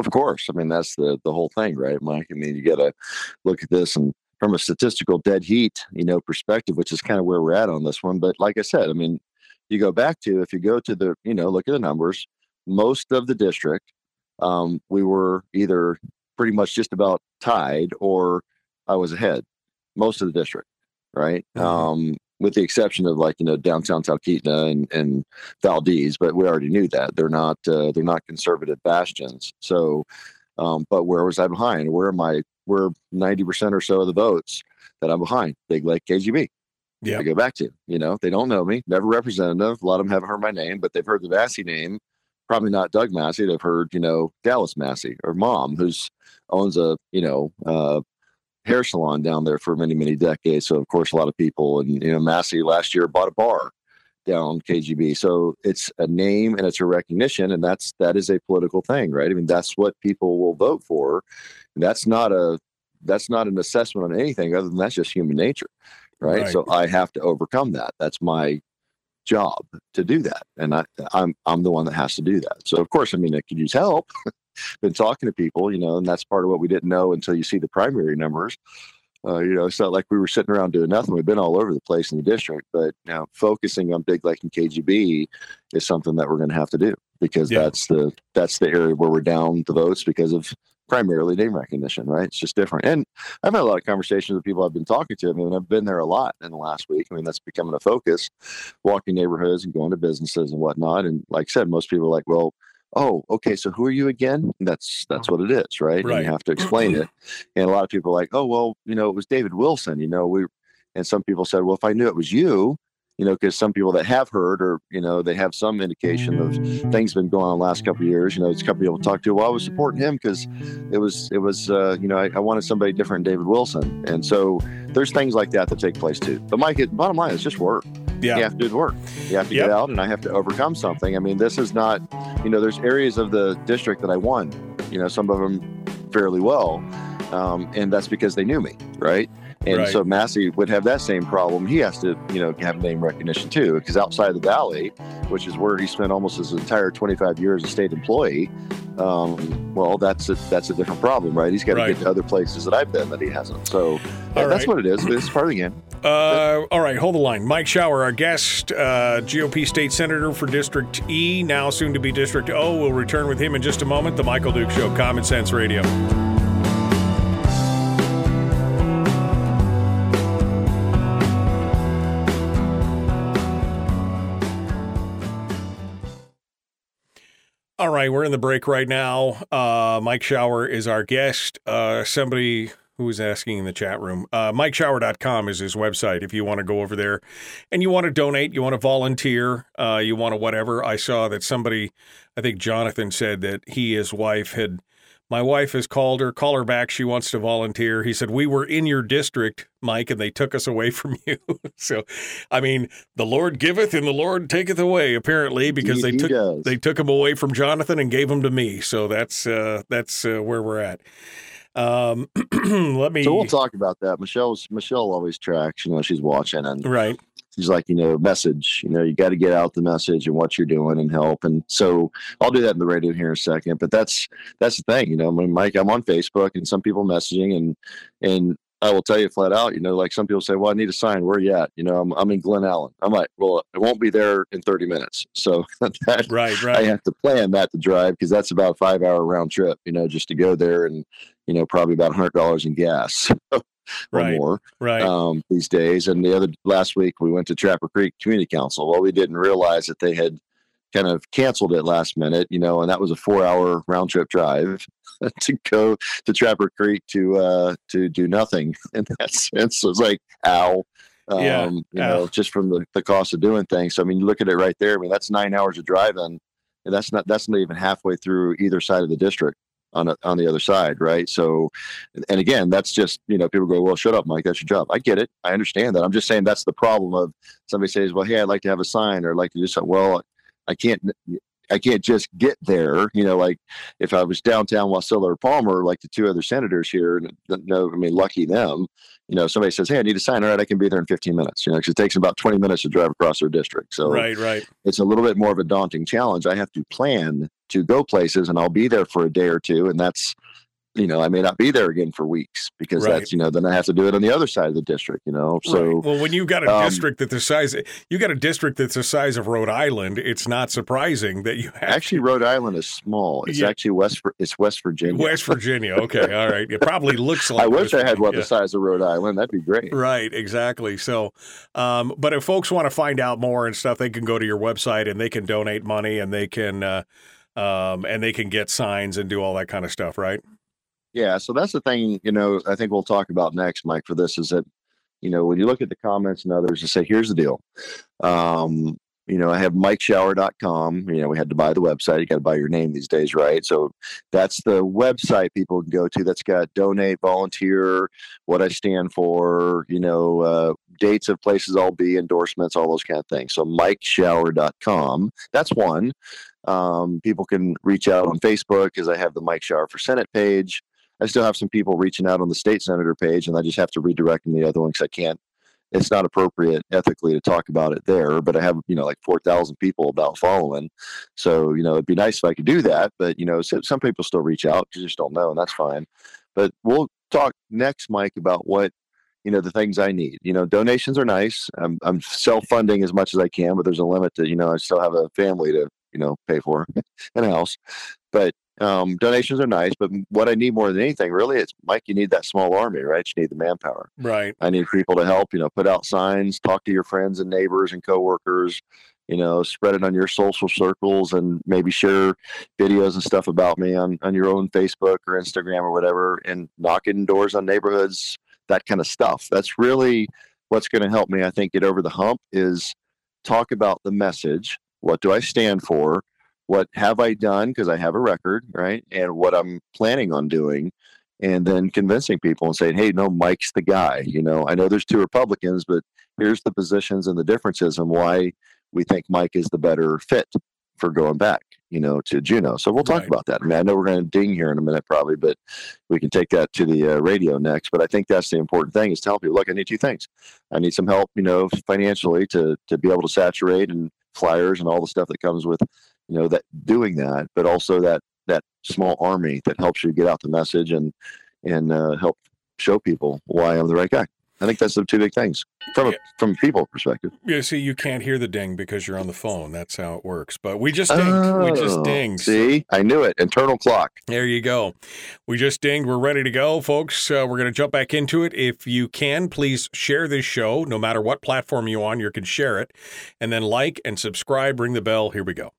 of course. I mean, that's the the whole thing, right, Mike? I mean, you got to look at this and from a statistical dead heat, you know, perspective, which is kind of where we're at on this one. But like I said, I mean, you go back to if you go to the, you know, look at the numbers. Most of the district, um, we were either pretty much just about tied or I was ahead. Most of the district, right? Mm-hmm. Um, with the exception of like you know downtown Talkeetna and, and Valdez, but we already knew that they're not uh, they're not conservative bastions. So, um, but where was I behind? Where am I? Where ninety percent or so of the votes that I'm behind? Big Lake KGB. Yeah, I go back to you know they don't know me, never represented them. A lot of them haven't heard my name, but they've heard the Massey name. Probably not Doug Massey. They've heard you know Dallas Massey or Mom, who's owns a you know uh, hair salon down there for many, many decades. So of course, a lot of people and you know, Massey last year bought a bar down KGB. So it's a name and it's a recognition, and that's that is a political thing, right? I mean, that's what people will vote for. That's not a that's not an assessment on anything other than that's just human nature, right? right? So I have to overcome that. That's my job to do that, and I, I'm I'm the one that has to do that. So of course, I mean, I could use help. Been talking to people, you know, and that's part of what we didn't know until you see the primary numbers. Uh, you know, it's not like we were sitting around doing nothing. We've been all over the place in the district, but you now focusing on Big Lake and KGB is something that we're going to have to do because yeah. that's the that's the area where we're down the votes because of primarily name recognition, right? It's just different. And I've had a lot of conversations with people I've been talking to. I mean, I've been there a lot in the last week. I mean, that's becoming a focus, walking neighborhoods and going to businesses and whatnot. And like I said, most people are like, well, oh, okay, so who are you again? That's that's what it is, right? right. And you have to explain it. And a lot of people are like, oh, well, you know, it was David Wilson. You know, we and some people said, well, if I knew it was you, you know, because some people that have heard or you know they have some indication of things been going on the last couple of years. You know, it's a couple people to talk to. Well, I was supporting him because it was it was uh, you know I, I, wanted somebody different, David Wilson, and so there's things like that that take place too. But Mike, bottom line, is just work. Yeah. You have to do the work. You have to yep. get out, and I have to overcome something. I mean, this is not, you know, there's areas of the district that I won. You know, some of them fairly well, um, and that's because they knew me, right? And right. so Massey would have that same problem. He has to, you know, have name recognition too, because outside the valley, which is where he spent almost his entire 25 years as a state employee, um, well, that's a, that's a different problem, right? He's got to right. get to other places that I've been that he hasn't. So yeah, that's what it is. It's part of the game. Uh, all right, hold the line. Mike Shower, our guest, uh, GOP state senator for District E, now soon to be District O. We'll return with him in just a moment. The Michael Duke Show, Common Sense Radio. All right, we're in the break right now. Uh, Mike Shower is our guest. Uh, somebody who was asking in the chat room, uh, MikeShower.com is his website. If you want to go over there and you want to donate, you want to volunteer, uh, you want to whatever. I saw that somebody, I think Jonathan said that he, his wife, had my wife has called her. Call her back. She wants to volunteer. He said, We were in your district, Mike, and they took us away from you. so, I mean, the Lord giveth and the Lord taketh away, apparently, because he, they took does. they took him away from Jonathan and gave him to me. So that's uh, that's uh, where we're at. Um, let me. So we'll talk about that. Michelle's Michelle always tracks. You know, she's watching and right he's like, you know, message, you know, you got to get out the message and what you're doing and help. And so I'll do that in the radio here in a second. But that's that's the thing, you know. I mean, Mike, I'm on Facebook and some people messaging and and I will tell you flat out, you know, like some people say, well, I need a sign. Where you at? You know, I'm, I'm in Glennallen. I'm like, well, it won't be there in 30 minutes. So that, right, right. I have to plan that to drive because that's about a five hour round trip, you know, just to go there and, you know, probably about hundred dollars in gas. or Right. more Right. um, these days. And the other last week we went to Trapper Creek Community Council. Well, we didn't realize that they had kind of canceled it last minute, you know, and that was a four-hour round trip drive to go to Trapper Creek to uh, to do nothing in that sense. So it's like, ow. Um, Yeah, you ow. know, just from the, the cost of doing things. So I mean, you look at it right there. I mean, that's nine hours of driving, and that's not that's not even halfway through either side of the district on a, on the other side, right? So, and again, that's just you know people go, well, shut up, Mike, that's your job. I get it, I understand that. I'm just saying that's the problem of somebody says, well, hey, I'd like to have a sign, or I'd like to do something. Well, I can't. I can't just get there, you know. Like if I was downtown Wasilla or Palmer, like the two other senators here, and no, I mean, lucky them. You know, somebody says, "Hey, I need a sign." All right, I can be there in 15 minutes. You know, 'cause it takes about 20 minutes to drive across their district. So right. Right. it's a little bit more of a daunting challenge. I have to plan to go places and I'll be there for a day or two. And that's, you know, I may not be there again for weeks because Right. that's, you know, then I have to do it on the other side of the district, you know. So, right. well, when you've got a um, district that the size you got a district that's the size of Rhode Island, it's not surprising that you actually, Rhode Island is small. It's Yeah. actually West, it's West Virginia. West Virginia. Okay, all right. It probably looks like I wish West I had one Virginia. the size of Rhode Island. That'd be great. Right, exactly. So, um, but if folks want to find out more and stuff, they can go to your website and they can donate money and they can, uh, um, and they can get signs and do all that kind of stuff, right? Yeah, so that's the thing, you know, I think we'll talk about next, Mike, for this is that, you know, when you look at the comments and others and say, here's the deal. Um, you know, I have mikeshower.com. You know, we had to buy the website. You got to buy your name these days, right? So that's the website people can go to. That's got donate, volunteer, what I stand for, you know, uh, dates of places I'll be, endorsements, all those kind of things. So mikeshower.com. That's one. Um, people can reach out on Facebook because I have the Mike Shower for Senate page. I still have some people reaching out on the state senator page, and I just have to redirect them the other one because I can't. It's not appropriate ethically to talk about it there, but I have you know like four thousand people about following, so you know it'd be nice if I could do that. But you know so, some people still reach out, you just don't know, and that's fine. But we'll talk next, Mike, about what you know the things I need. You know, donations are nice. I'm I'm self funding as much as I can, but there's a limit to you know I still have a family to you know pay for and a house. But um, donations are nice, but what I need more than anything, really, it's Mike. You need that small army, right? You need the manpower. Right. I need people to help. You know, put out signs, talk to your friends and neighbors and coworkers. You know, spread it on your social circles, and maybe share videos and stuff about me on on your own Facebook or Instagram or whatever, and knocking doors on neighborhoods, that kind of stuff. That's really what's going to help me. I think get over the hump is talk about the message. What do I stand for? What have I done because I have a record, right? And what I'm planning on doing, and then convincing people and saying, "Hey, no, Mike's the guy." You know, I know there's two Republicans, but here's the positions and the differences and why we think Mike is the better fit for going back, you know, to Juneau. So we'll talk Right. about that. I mean, I know we're going to ding here in a minute, probably, but we can take that to the uh, radio next. But I think that's the important thing is tell people, look, I need two things. I need some help, you know, financially to to be able to saturate and flyers and all the stuff that comes with you know that doing that but also that that small army that helps you get out the message and and uh, help show people why i'm the right guy i think that's the two big things from a Yeah. from a people perspective You see, you can't hear the ding because you're on the phone. That's how it works. But we just dinged. we just Oh, dinged. see i knew it internal clock There you go. We just dinged. We're ready to go, folks. Uh, we're going to jump back into it. If you can, please share this show, no matter what platform you're on. You can share it, and then like and subscribe. Ring the bell. Here we go.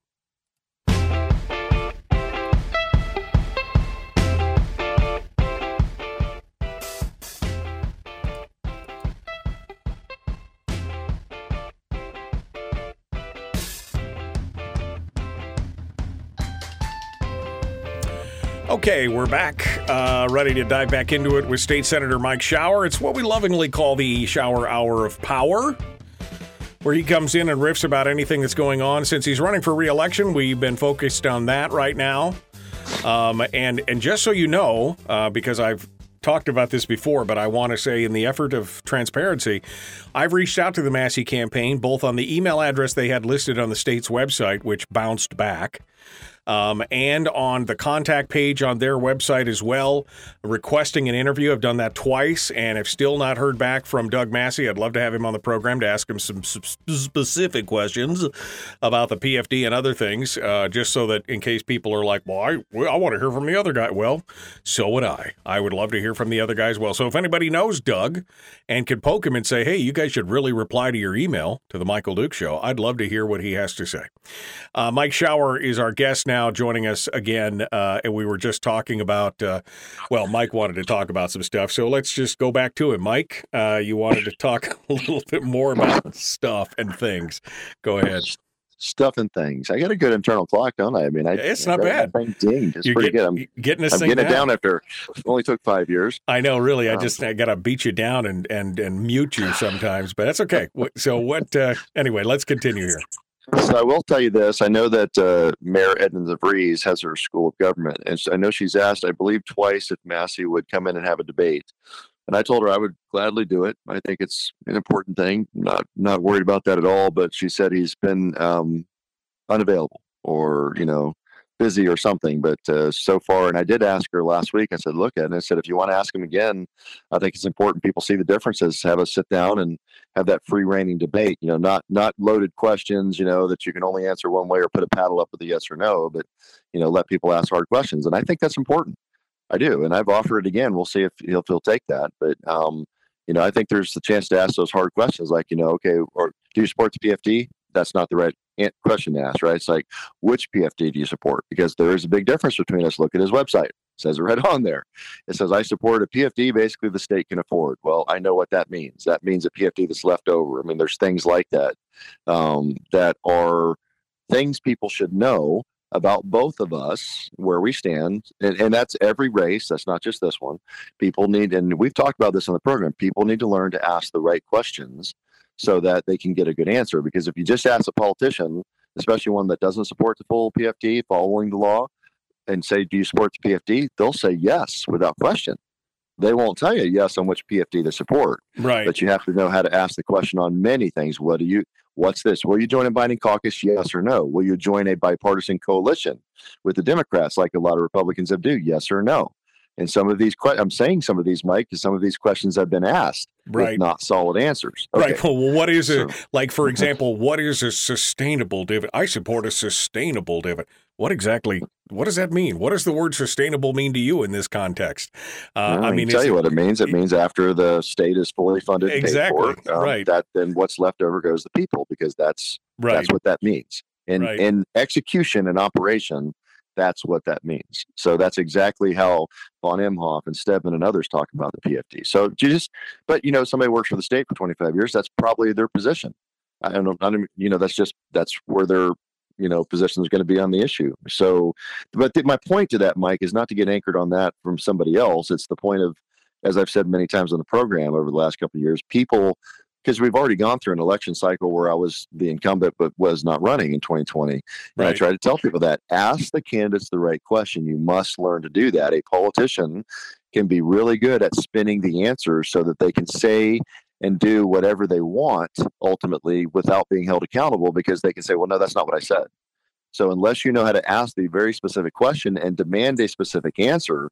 Okay, we're back, uh, ready to dive back into it with State Senator Mike Shower. It's what we lovingly call the Shower Hour of Power, where he comes in and riffs about anything that's going on. Since he's running for re-election, we've been focused on that right now. Um, and and just so you know, uh, because I've talked about this before, but I want to say, in the effort of transparency, I've reached out to the Massey campaign both on the email address they had listed on the state's website, which bounced back. Um, and on the contact page on their website as well, requesting an interview. I've done that twice and have still not heard back from Doug Massey. I'd love to have him on the program to ask him some specific questions about the PFD and other things, uh, just so that in case people are like, well, I, I want to hear from the other guy. Well, so would I. I would love to hear from the other guy as well. So if anybody knows Doug and could poke him and say, hey, you guys should really reply to your email to the Michael Duke Show, I'd love to hear what he has to say. Uh, Mike Shower is our guest now, joining us again. Uh, and we were just talking about, uh, well, Mike wanted to talk about some stuff. So let's just go back to it. Mike, uh, you wanted to talk a little bit more about stuff and things. Go ahead stuff and things. I got a good internal clock, don't I? I mean, I, it's not bad. Dinged. It's You're pretty get, good. I'm getting this I'm thing getting down. it down after only took five years. I know, really. Um, I just I got to beat you down and and and mute you sometimes, but that's okay. So what? Uh, anyway, let's continue here. So I will tell you this. I know that uh, Mayor Edmonds of DeVries has her school of government, and I know she's asked, I believe, twice if Massey would come in and have a debate. And I told her I would gladly do it. I think it's an important thing. Not not worried about that at all. But she said he's been um, unavailable or you know busy or something but uh, so far and i did ask her last week i said look and i said if you want to ask him again i think it's important people see the differences have us sit down and have that free reigning debate you know not not loaded questions you know that you can only answer one way or put a paddle up with a yes or no but you know let people ask hard questions and i think that's important. I do and i've offered it again we'll see if he'll, if he'll take that but um you know i think there's the chance to ask those hard questions like you know okay or do you support the pfd that's not the right question to ask, right? It's like, which PFD do you support? Because there is a big difference between us. Look at his website. It says it right on there. It says, I support a PFD basically the state can afford. Well, I know what that means. That means a PFD that's left over. I mean, there's things like that um, that are things people should know about both of us where we stand and, and, that's every race that's not just this one people need and we've talked about this in the program people need to learn to ask the right questions so that they can get a good answer. Because if you just ask a politician, especially one that doesn't support the full PFD, following the law, and say, "Do you support the PFD?" They'll say yes without question. They won't tell you yes on which PFD they support. Right. But you have to know how to ask the question on many things. What do you? What's this? Will you join a binding caucus? Yes or no? Will you join a bipartisan coalition with the Democrats, like a lot of Republicans have do? Yes or no? And some of these, I'm saying some of these, Mike, because some of these questions have been asked right. with not solid answers. Okay. Right. Well, what is it? So, like, for example, what is a sustainable dividend? I support a sustainable dividend. What exactly? What does that mean? What does the word sustainable mean to you in this context? Uh, well, I mean, tell you what it means. It, it, means after the state is fully funded, exactly, for, um, right? That then what's left over goes to people because that's right. that's what that means. In right. in execution and operation, that's what that means. So that's exactly how von Imhoff and Stedman and others talk about the PFD. So just, but you know, somebody works for the state for 25 years. That's probably their position. I don't know. I don't, you know, that's just that's where their you know position is going to be on the issue. So, but th- my point to that, Mike, is not to get anchored on that from somebody else. It's the point of, as I've said many times on the program over the last couple of years, people because we've already gone through an election cycle where I was the incumbent but was not running in 2020. And right. I try to tell people that ask the candidates the right question. You must learn to do that. A politician can be really good at spinning the answers so that they can say and do whatever they want ultimately without being held accountable because they can say, well, no, that's not what I said. So unless you know how to ask the very specific question and demand a specific answer,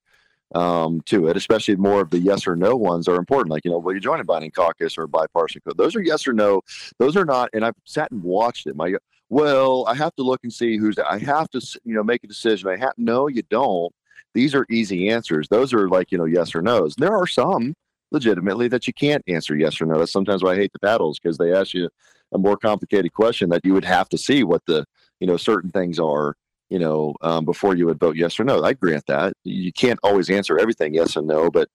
um, to it, especially more of the yes or no ones are important. Like, you know, will you join a binding caucus or a bipartisan code? Those are yes or no. Those are not, and I've sat and watched it. My, well, I have to look and see who's, I have to, you know, make a decision. I have, no, you don't. These are easy answers. Those are like, you know, yes or no's. There are some legitimately that you can't answer yes or no. That's sometimes why I hate the paddles because they ask you a more complicated question that you would have to see what the, you know, certain things are you know, um, before you would vote yes or no. I grant that. You can't always answer everything yes and no, but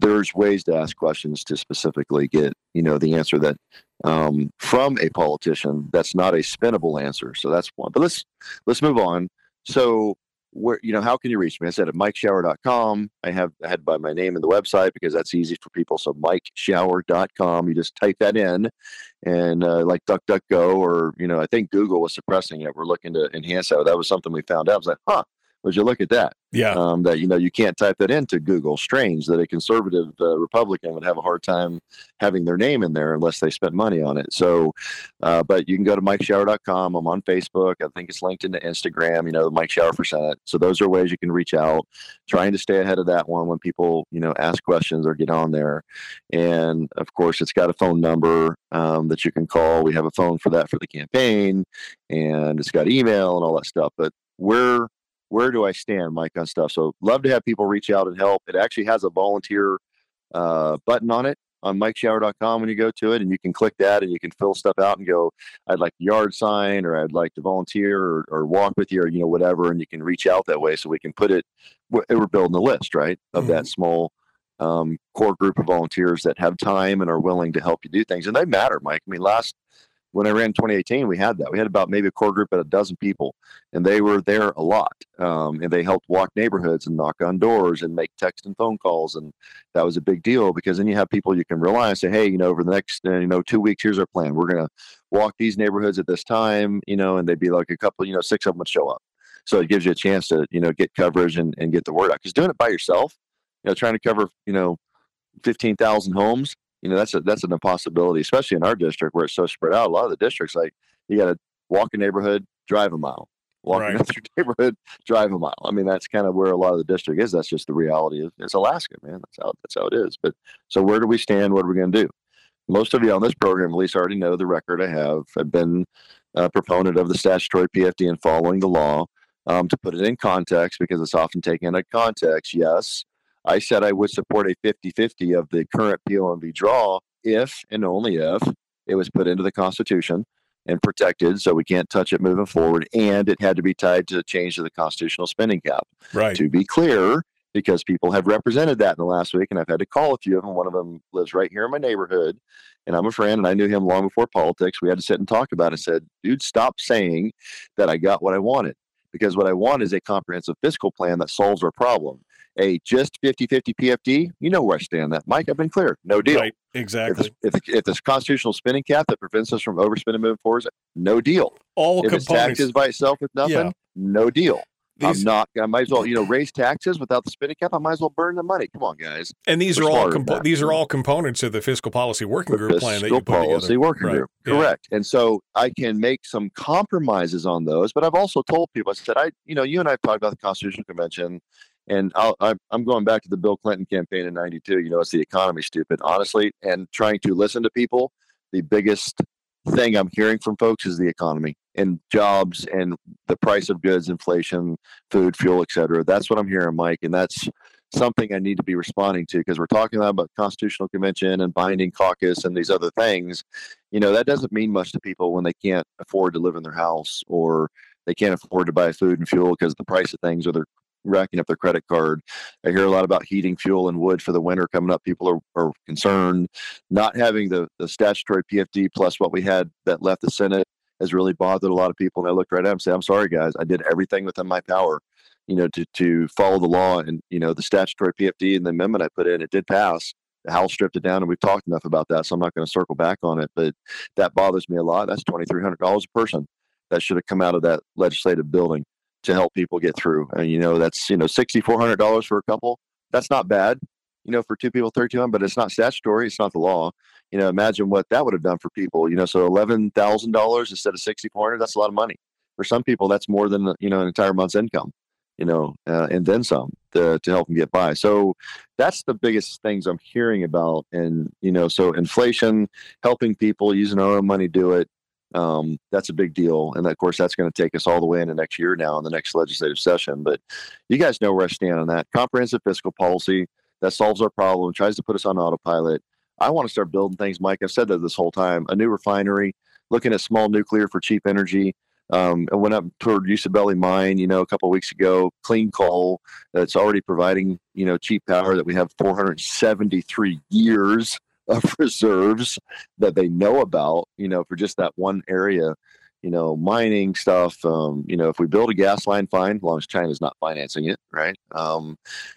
there's ways to ask questions to specifically get, you know, the answer that um, from a politician that's not a spinnable answer. So that's one. But let's let's move on. So where you know how can you reach me i said at mikeshower.com i have I had by my name in the website because that's easy for people so mikeshower.com you just type that in and uh, like duckduckgo or you know i think google was suppressing it. We're looking to enhance that. That was something we found out. I was like huh would you look at that Yeah. Um, that you know you can't type that into Google. Strange that a conservative uh, Republican would have a hard time having their name in there unless they spent money on it. So, uh, but you can go to MikeShower.com. I'm on Facebook. I think it's linked into Instagram. You know, Mike Shower for Senate. So those are ways you can reach out. Trying to stay ahead of that one when people you know ask questions or get on there. And of course, it's got a phone number um, that you can call. We have a phone for that for the campaign, and it's got email and all that stuff. But we're where do I stand, Mike, on stuff? So love to have people reach out and help. It actually has a volunteer uh, button on it on mikeshower.com when you go to it and you can click that and you can fill stuff out and go i'd like yard sign or i'd like to volunteer or, or walk with you or you know whatever and you can reach out that way so we can put it we're building a list right of mm-hmm. that small um, core group of volunteers that have time and are willing to help you do things and they matter mike i mean last when I ran 2018, we had that. We had about maybe a core group of a dozen people, and they were there a lot. Um, and they helped walk neighborhoods and knock on doors and make text and phone calls. And that was a big deal because then you have people you can rely on. Say, hey, you know, over the next uh, you know two weeks, here's our plan. We're gonna walk these neighborhoods at this time. You know, and they'd be like a couple, you know, six of them would show up. So it gives you a chance to you know get coverage and, and get the word out. Because doing it by yourself, you know, trying to cover you know 15,000 homes you know that's a that's an impossibility, especially in our district where it's so spread out. A lot of the districts, like you got to walk a neighborhood, drive a mile, walk right. another neighborhood, drive a mile. I mean, that's kind of where a lot of the district is. That's just the reality of it's Alaska, man. That's how that's how it is. But so where do we stand? What are we going to do? Most of you on this program, at least, already know the record I have. I've been a proponent of the statutory PFD and following the law. Um, to put it in context, because it's often taken out of context, yes, I said I would support a 50 50 of the current POMV draw if and only if it was put into the Constitution and protected so we can't touch it moving forward. And it had to be tied to the change of the constitutional spending cap. Right. To be clear, because people have represented that in the last week, and I've had to call a few of them. One of them lives right here in my neighborhood, and I'm a friend, and I knew him long before politics. We had to sit and talk about it. I said, dude, stop saying that I got what I wanted because what I want is a comprehensive fiscal plan that solves our problem a just 50-50 PFD, you know where I stand that. Mike, I've been clear. No deal. Right, exactly. If, if, if constitutional spending cap that prevents us from overspending moving forward, no deal. All if components. it's taxes by itself with nothing, yeah. no deal. These, I'm not. I might as well, you know, raise taxes without the spending cap. I might as well burn the money. Come on, guys. And these We're are all compo- these are all components of the fiscal policy working the group plan that you put policy together. working right. group. Correct. And so I can make some compromises on those. But I've also told people. I said, I, you know, you and I talked about the Constitutional Convention and i am going back to the Bill Clinton campaign in 92. You know, it's the economy, stupid, honestly, and trying to listen to people. The biggest thing I'm hearing from folks is the economy and jobs and the price of goods, inflation, food, fuel, et cetera. That's what I'm hearing, Mike. And that's something I need to be responding to because we're talking about constitutional convention and binding caucus and these other things. You know, that doesn't mean much to people when they can't afford to live in their house or they can't afford to buy food and fuel because the price of things or their racking up their credit card. I hear a lot about heating fuel and wood for the winter coming up. People are, are concerned. Not having the, the statutory PFD plus what we had that left the Senate has really bothered a lot of people. And I looked right at them and said, I'm sorry, guys. I did everything within my power, you know, to, to follow the law. And, you know, the statutory PFD and the amendment I put in, it did pass. The House stripped it down, and we've talked enough about that, so I'm not going to circle back on it. But that bothers me a lot. That's $2,300 a person that should have come out of that legislative building to help people get through. And you know, that's you know sixty four hundred dollars for a couple. That's not bad, you know, for two people, thirty two hundred. But it's not statutory. It's not the law. You know, imagine what that would have done for people. You know, so eleven thousand dollars instead of sixty four hundred. That's a lot of money for some people. That's more than you know an entire month's income. You know, uh, and then some to, to help them get by. So that's the biggest things I'm hearing about. And you know, so inflation, helping people using our own money do it um, that's a big deal. And of course, that's going to take us all the way into next year now in the next legislative session. But you guys know where I stand on that. Comprehensive fiscal policy that solves our problem, tries to put us on autopilot. I want to start building things, Mike. I've said that this whole time. A new refinery, looking at small nuclear for cheap energy. Um, I went up toward Usibelli Mine, you know, a couple weeks ago. Clean coal that's already providing, you know, cheap power that we have 473 years of reserves that they know about, you know, for just that one area, you know, mining stuff. Um, you know, if we build a gas line, fine, as long as China's not financing it, right? Um,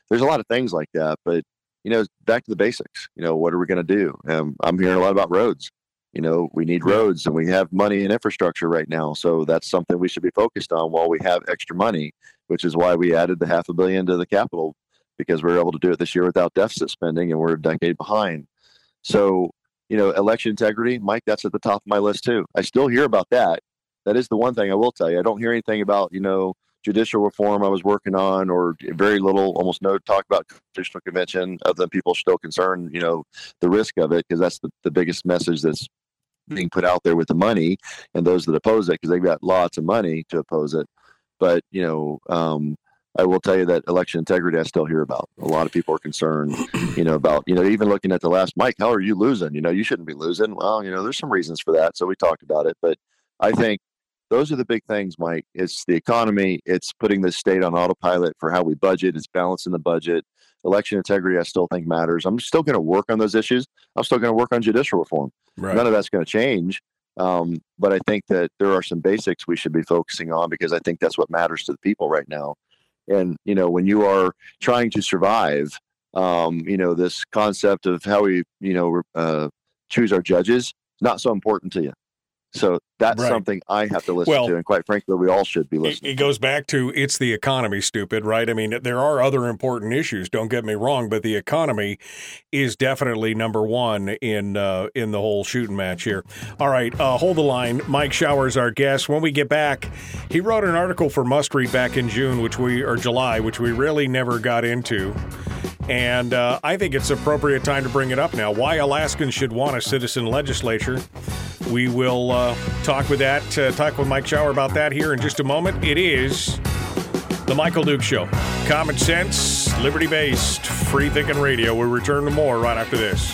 there's a lot of things like that, but you know, back to the basics. You know, what are we going to do? Um, I'm hearing a lot about roads. You know, we need roads, and we have money and infrastructure right now, so that's something we should be focused on while we have extra money which is why we added the half a billion to the capital because we were able to do it this year without deficit spending, and we're a decade behind. So, you know, election integrity, Mike, that's at the top of my list too. I still hear about that. That is the one thing I will tell you. I don't hear anything about, you know, judicial reform I was working on, or very little, almost no talk about constitutional convention, other than people still concerned, you know, the risk of it, because that's the, the biggest message that's being put out there with the money and those that oppose it, because they've got lots of money to oppose it. But, you know, um, I will tell you that election integrity I still hear about. A lot of people are concerned, you know, about, you know, even looking at the last Mike, how are you losing? You know, you shouldn't be losing. Well, you know, there's some reasons for that. So we talked about it. But I think those are the big things, Mike. It's the economy. It's putting the state on autopilot for how we budget. It's balancing the budget. Election integrity, I still think matters. I'm still going to work on those issues. I'm still going to work on judicial reform. Right. None of that's going to change. Um, but I think that there are some basics we should be focusing on because I think that's what matters to the people right now. And you know, when you are trying to survive, um, you know, this concept of how we, you know, uh, choose our judges not so important to you. So that's Right. something I have to listen Well- to, and quite frankly, we all should be It, listening. it goes back to it's the economy, stupid, right? I mean, there are other important issues. Don't get me wrong, but the economy is definitely number one in uh, in the whole shooting match here. All right, uh, hold the line. Mike Showers, our guest. When we get back, he wrote an article for Must Read back in June, which we or July, which we really never got into. And uh, I think it's appropriate time to bring it up now. Why Alaskans should want a citizen legislature. We will uh, talk with that, uh, talk with Mike Shower about that here in just a moment. It is the Michael Duke Show. Common sense, liberty based, free thinking radio. We'll return to more right after this.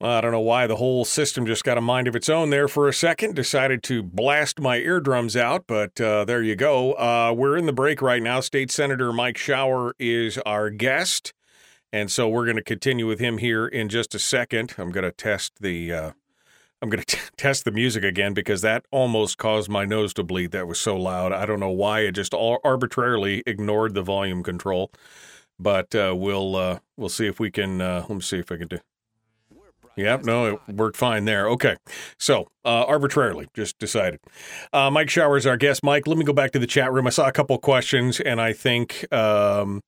Well, I don't know why the whole system just got a mind of its own there for a second. Decided to blast my eardrums out, but uh, there you go. Uh, we're in the break right now. State Senator Mike Shower is our guest, and so we're going to continue with him here in just a second. I'm going to test the. Uh, I'm going to test the music again because that almost caused my nose to bleed. That was so loud. I don't know why it just all arbitrarily ignored the volume control, but uh, we'll uh, we'll see if we can. Uh, let me see if I can do. Yep, no, it worked fine there. Okay. So, uh, arbitrarily, just decided. Uh, Mike Shower is our guest. Mike, let me go back to the chat room. I saw a couple of questions, and I think um,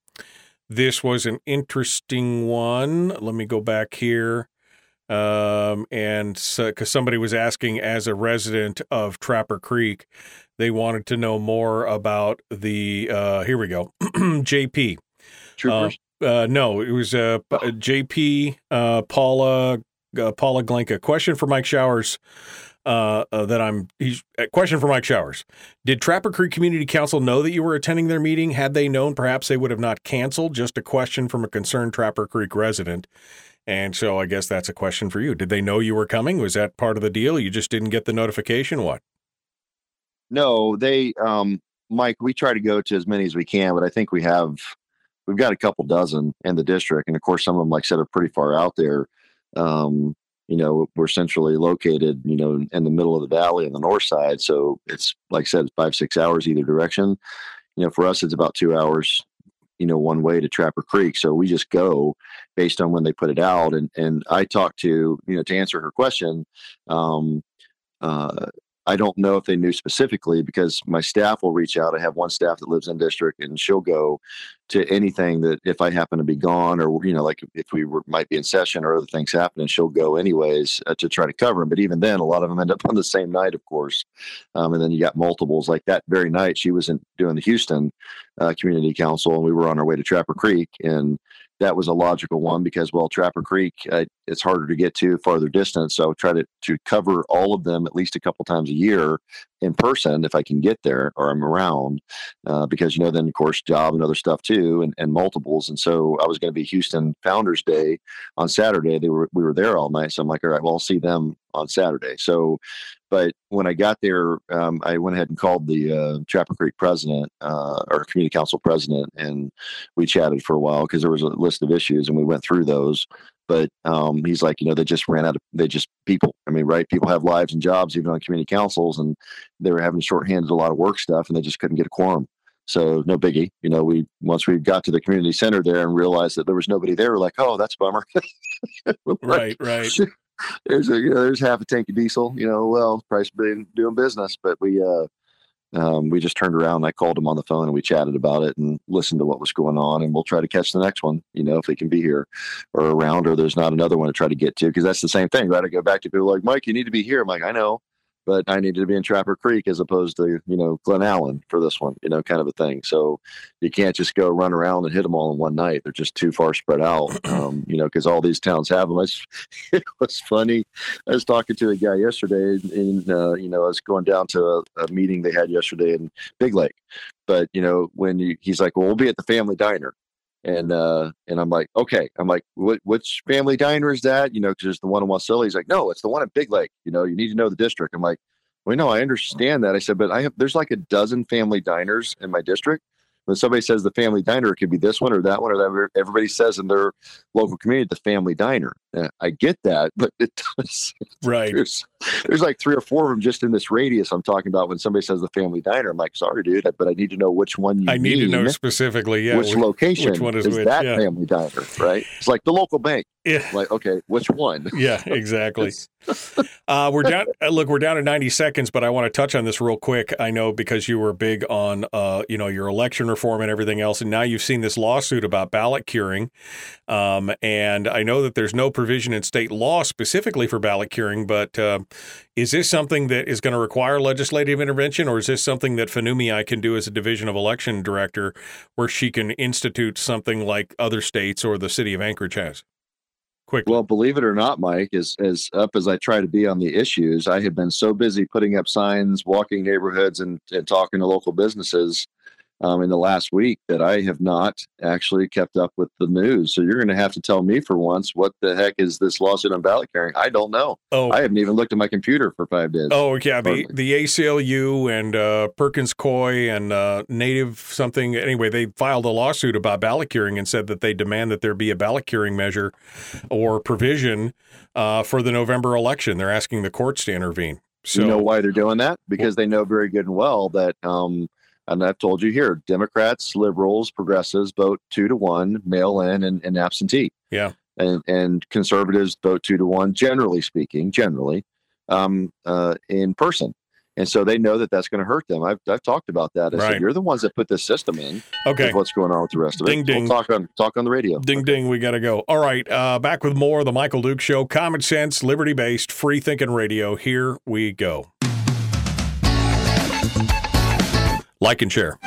this was an interesting one. Let me go back here. Um, and because somebody was asking, as a resident of Trapper Creek, they wanted to know more about the, uh, here we go, JP. Troopers. Uh, no, it was uh, P- uh, JP uh, Paula uh, Paula Glenka. Question for Mike Showers. Uh, uh, that I'm. He's, question for Mike Showers. Did Trapper Creek Community Council know that you were attending their meeting? Had they known, perhaps they would have not canceled. Just a question from a concerned Trapper Creek resident. And so I guess that's a question for you. Did they know you were coming? Was that part of the deal? You just didn't get the notification? What? No, they, um, Mike, we try to go to as many as we can, but I think we have, we've got a couple dozen in the district. And of course, some of them, like I said, are pretty far out there. Um, you know, we're centrally located, you know, in the middle of the valley on the north side. So it's, like I said, five, six hours either direction. You know, for us, it's about two hours, you know, one way to Trapper Creek. So we just go based on when they put it out. And, and I talked to, you know, to answer her question, um, uh, I don't know if they knew specifically because my staff will reach out. I have one staff that lives in district and she'll go to anything that if I happen to be gone or, you know, like if we were, might be in session or other things happening, she'll go anyways uh, to try to cover them. But even then, a lot of them end up on the same night, of course. Um, and then you got multiples like that very night. She was in, doing the Houston uh, Community Council and we were on our way to Trapper Creek. And that was a logical one because well trapper creek uh, it's harder to get to farther distance. So try to to cover all of them at least a couple times a year in person if i can get there or i'm around uh, because you know then of course job and other stuff too and, and multiples. And so i was going to be houston founders day on saturday. They were we were there all night. So i'm like all right well i'll see them on saturday. So But when I got there, um, I went ahead and called the uh, Trapper Creek president uh, or community council president, and we chatted for a while because there was a list of issues, and we went through those. But um, he's like, you know, they just ran out of they just people. I mean, right? People have lives and jobs, even on community councils, and they were having shorthanded a lot of work stuff, and they just couldn't get a quorum. So no biggie. You know, we once we got to the community center there and realized that there was nobody there, we're like, oh, that's a bummer. right, right. There's a you know, there's half a tank of diesel. You know, well, price been doing business, but we uh, um, we just turned around. And I called him on the phone and we chatted about it and listened to what was going on. And we'll try to catch the next one. You know, if they can be here or around, or there's not another one to try to get to, because that's the same thing, right? I go back to people like Mike, you need to be here. I'm like, I know but I needed to be in Trapper Creek as opposed to, you know, Glennallen for this one, you know, kind of a thing. So you can't just go run around and hit them all in one night. They're just too far spread out, um, you know, because all these towns have them. It's, it was funny. I was talking to a guy yesterday and, uh, you know, I was going down to a, a, meeting they had yesterday in Big Lake. But, you know, when you, he's like, well, we'll be at the family diner and uh and i'm like okay. I'm like what which family diner is that? You know because there's the one in wasilla he's like no it's the one at big lake. You know you need to know the district. I'm like well no i understand that. I said but i have there's like a dozen family diners in my district when somebody says the family diner, it could be this one or that one or that. Everybody says in their local community the family diner. I get that, but it does. Right. There's, there's like three or four of them just in this radius. I'm talking about when somebody says the family diner. I'm like, sorry, dude, but I need to know which one you. I need mean, to know specifically. Yeah. Which, which location which one is, is which, that yeah. family diner? Right. It's like the local bank. Yeah. Like, okay, which one? Yeah, exactly. uh, we're down. Uh, look, we're down to ninety seconds, but I want to touch on this real quick. I know because you were big on, uh, you know, your election reform and everything else, and now you've seen this lawsuit about ballot curing. Um, and I know that there's no provision in state law specifically for ballot curing, but uh, is this something that is going to require legislative intervention, or is this something that Fenumiai can do as a division of election director, where she can institute something like other states or the city of Anchorage has? Quickly. Well, believe it or not, Mike, as as up as I try to be on the issues, I have been so busy putting up signs, walking neighborhoods, and, and talking to local businesses um, in the last week that I have not actually kept up with the news. So you're going to have to tell me for once what the heck is this lawsuit on ballot curing? I don't know. Oh, I haven't even looked at my computer for five days. Oh, yeah. The, the ACLU and uh, Perkins Coie and uh, Native something. Anyway, they filed a lawsuit about ballot curing and said that they demand that there be a ballot curing measure or provision uh, for the November election. They're asking the courts to intervene. So, you know why they're doing that? Because they know very good and well that um, and I've told you here, Democrats, liberals, progressives vote two to one, mail in and, and absentee. Yeah. And and conservatives vote two to one, generally speaking, generally, um, uh, in person. And so they know that that's going to hurt them. I've, I've talked about that. I Right. said, you're the ones that put this system in. Okay. What's going on with the rest of Ding, it. ding. We'll talk on talk on the radio. Ding ding, we got to go. All right, uh, back with more of the Michael Duke Show. Common sense, liberty based, free thinking radio. Here we go. Like and share.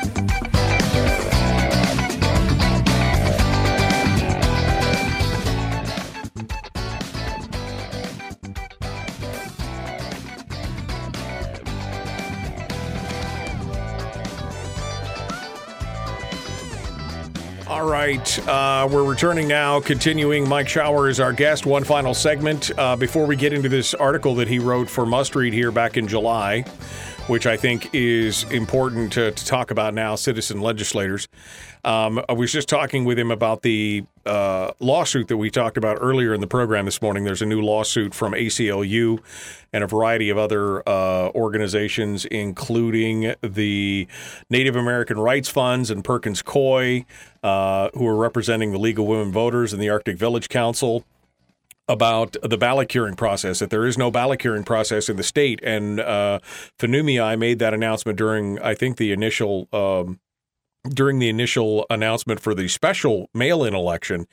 All right, uh, we're returning now. Continuing, Mike Shower is our guest. One final segment uh, before we get into this article that he wrote for Must Read here back in July, which I think is important to, to talk about now, citizen legislators. Um, I was just talking with him about the uh, lawsuit that we talked about earlier in the program this morning. There's a new lawsuit from ACLU and a variety of other uh, organizations, including the Native American Rights Funds and Perkins Coie, uh, who are representing the League of Women Voters and the Arctic Village Council about the ballot curing process, that there is no ballot curing process in the state. And uh, Fenumiai made that announcement during, I think, the initial. Um, during the initial announcement for the special mail-in election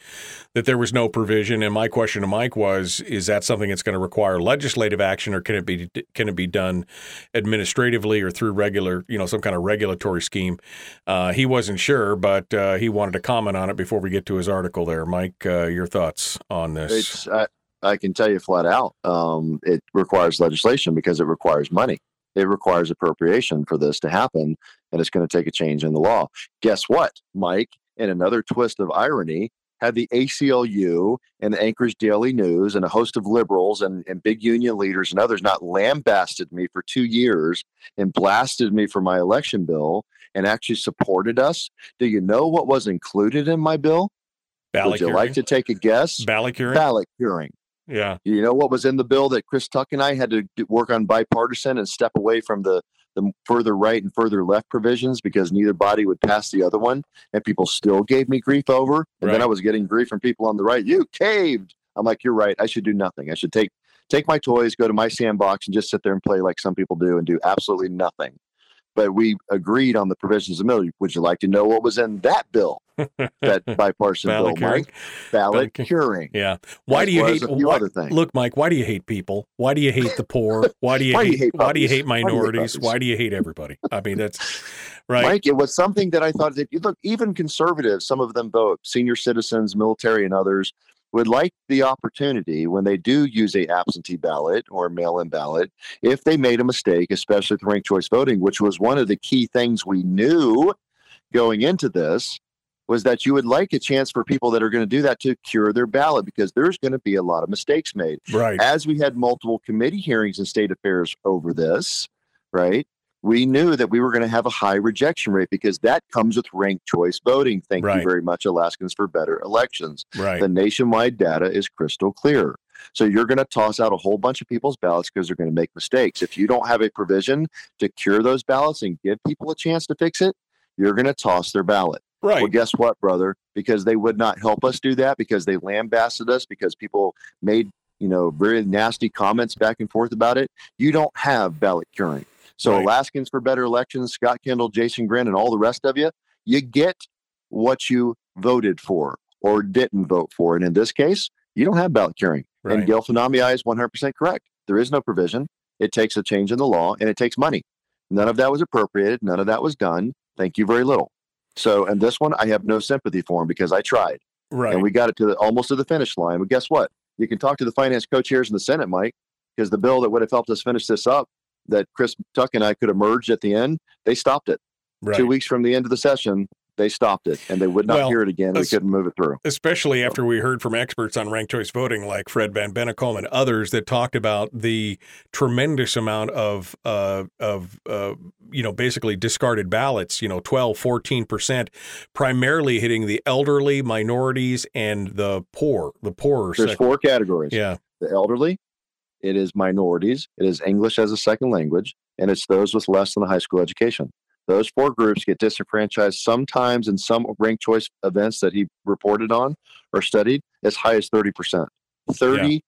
that there was no provision. And my question to Mike was is that something that's going to require legislative action or can it be can it be done administratively or through regular you know some kind of regulatory scheme? Uh, he wasn't sure but uh, he wanted to comment on it before we get to his article there. Mike uh, your thoughts on this? I, I can tell you flat out, um, it requires legislation because it requires money. It requires appropriation for this to happen, and it's going to take a change in the law. Guess what, Mike? In another twist of irony, had the ACLU and the Anchorage Daily News and a host of liberals and, and big union leaders and others not lambasted me for two years and blasted me for my election bill and actually supported us, do you know what was included in my bill? Ballot Would you like to take a guess? Ballot curing. Ballot curing. Yeah. You know what was in the bill that Chris Tuck and I had to work on bipartisan and step away from the the further right and further left provisions because neither body would pass the other one, and people still gave me grief over. And Right. then I was getting grief from people on the right. You caved. I'm like, you're right. I should do nothing. I should take take my toys, go to my sandbox, and just sit there and play like some people do, and do absolutely nothing. But we agreed on the provisions of the bill. Would you like to know what was in that bill? That bipartisan bill, curing. Mike. Ballot Ballot curing. Yeah. Why do you hate? why-. Look, Mike. Why do you hate people? Why do you hate the poor? Why do you Why hate? you hate why do you hate Why do you hate minorities? Why do you hate everybody? I mean, that's right. Mike, it was something that I thought that you look, even conservatives, some of them vote, senior citizens, military, and others would like the opportunity when they do use a absentee ballot or mail-in ballot, if they made a mistake, especially with ranked choice voting, which was one of the key things we knew going into this, was that you would like a chance for people that are going to do that to cure their ballot because there's going to be a lot of mistakes made right. as we had multiple committee hearings in state affairs over this, right? We knew that we were going to have a high rejection rate because that comes with ranked choice voting. Thank Right. you very much, Alaskans for Better Elections. Right. The nationwide data is crystal clear. So you're going to toss out a whole bunch of people's ballots because they're going to make mistakes. If you don't have a provision to cure those ballots and give people a chance to fix it, you're going to toss their ballot. right. Well, guess what, brother? Because they would not help us do that, because they lambasted us, because people made, you know, very nasty comments back and forth about it. You don't have ballot curing. So, Right. Alaskans for Better Elections, Scott Kendall, Jason Grenn, and all the rest of you, you get what you voted for or didn't vote for. And in this case, you don't have ballot curing. Right. And Gail Fenumiai is 100% correct. There is no provision. It takes a change in the law and it takes money. None of that was appropriated. None of that was done. Thank you very little. So, and this one, I have no sympathy for him because I tried right. and we got it to the, almost to the finish line. But guess what? You can talk to the finance co-chairs in the Senate, Mike, because the bill that would have helped us finish this up, that Chris Tuck and I could have merged at the end, they stopped it. right. Two weeks from the end of the session, they stopped it, and they would not Well, hear it again. We couldn't move it through. especially after we heard from experts on ranked choice voting like Fred Van Bennekom and others that talked about the tremendous amount of uh, of uh, you know basically discarded ballots you know 12 14% primarily hitting the elderly minorities and the poor the poorer There's four categories. yeah The elderly, it is minorities, it is English as a second language, and it's those with less than a high school education. Those four groups get disenfranchised sometimes in some ranked choice events that he reported on or studied as high as 30%. 30%,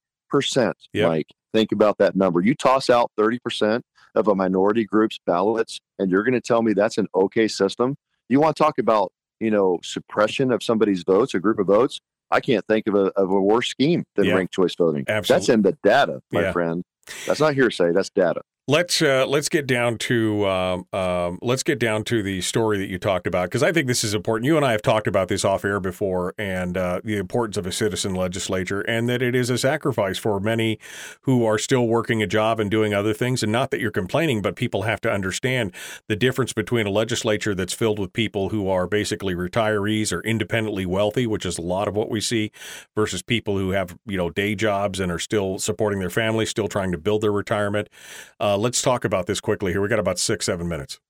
Yep. Mike. Think about that number. You toss out 30% of a minority group's ballots, and you're going to tell me that's an okay system. You want to talk about, you know, suppression of somebody's votes, a group of votes? I can't think of a, of a worse scheme than Yeah. ranked choice voting. That's in the data, my Yeah. friend. That's not hearsay. That's data. Let's uh, let's get down to um, um, let's get down to the story that you talked about because I think this is important. You and I have talked about this off air before, and uh, the importance of a citizen legislature, and that it is a sacrifice for many who are still working a job and doing other things. And not that you're complaining, but people have to understand the difference between a legislature that's filled with people who are basically retirees or independently wealthy, which is a lot of what we see, versus people who have you know day jobs and are still supporting their family, still trying to build their retirement. Uh, let's talk about this quickly here. We got about six, seven minutes.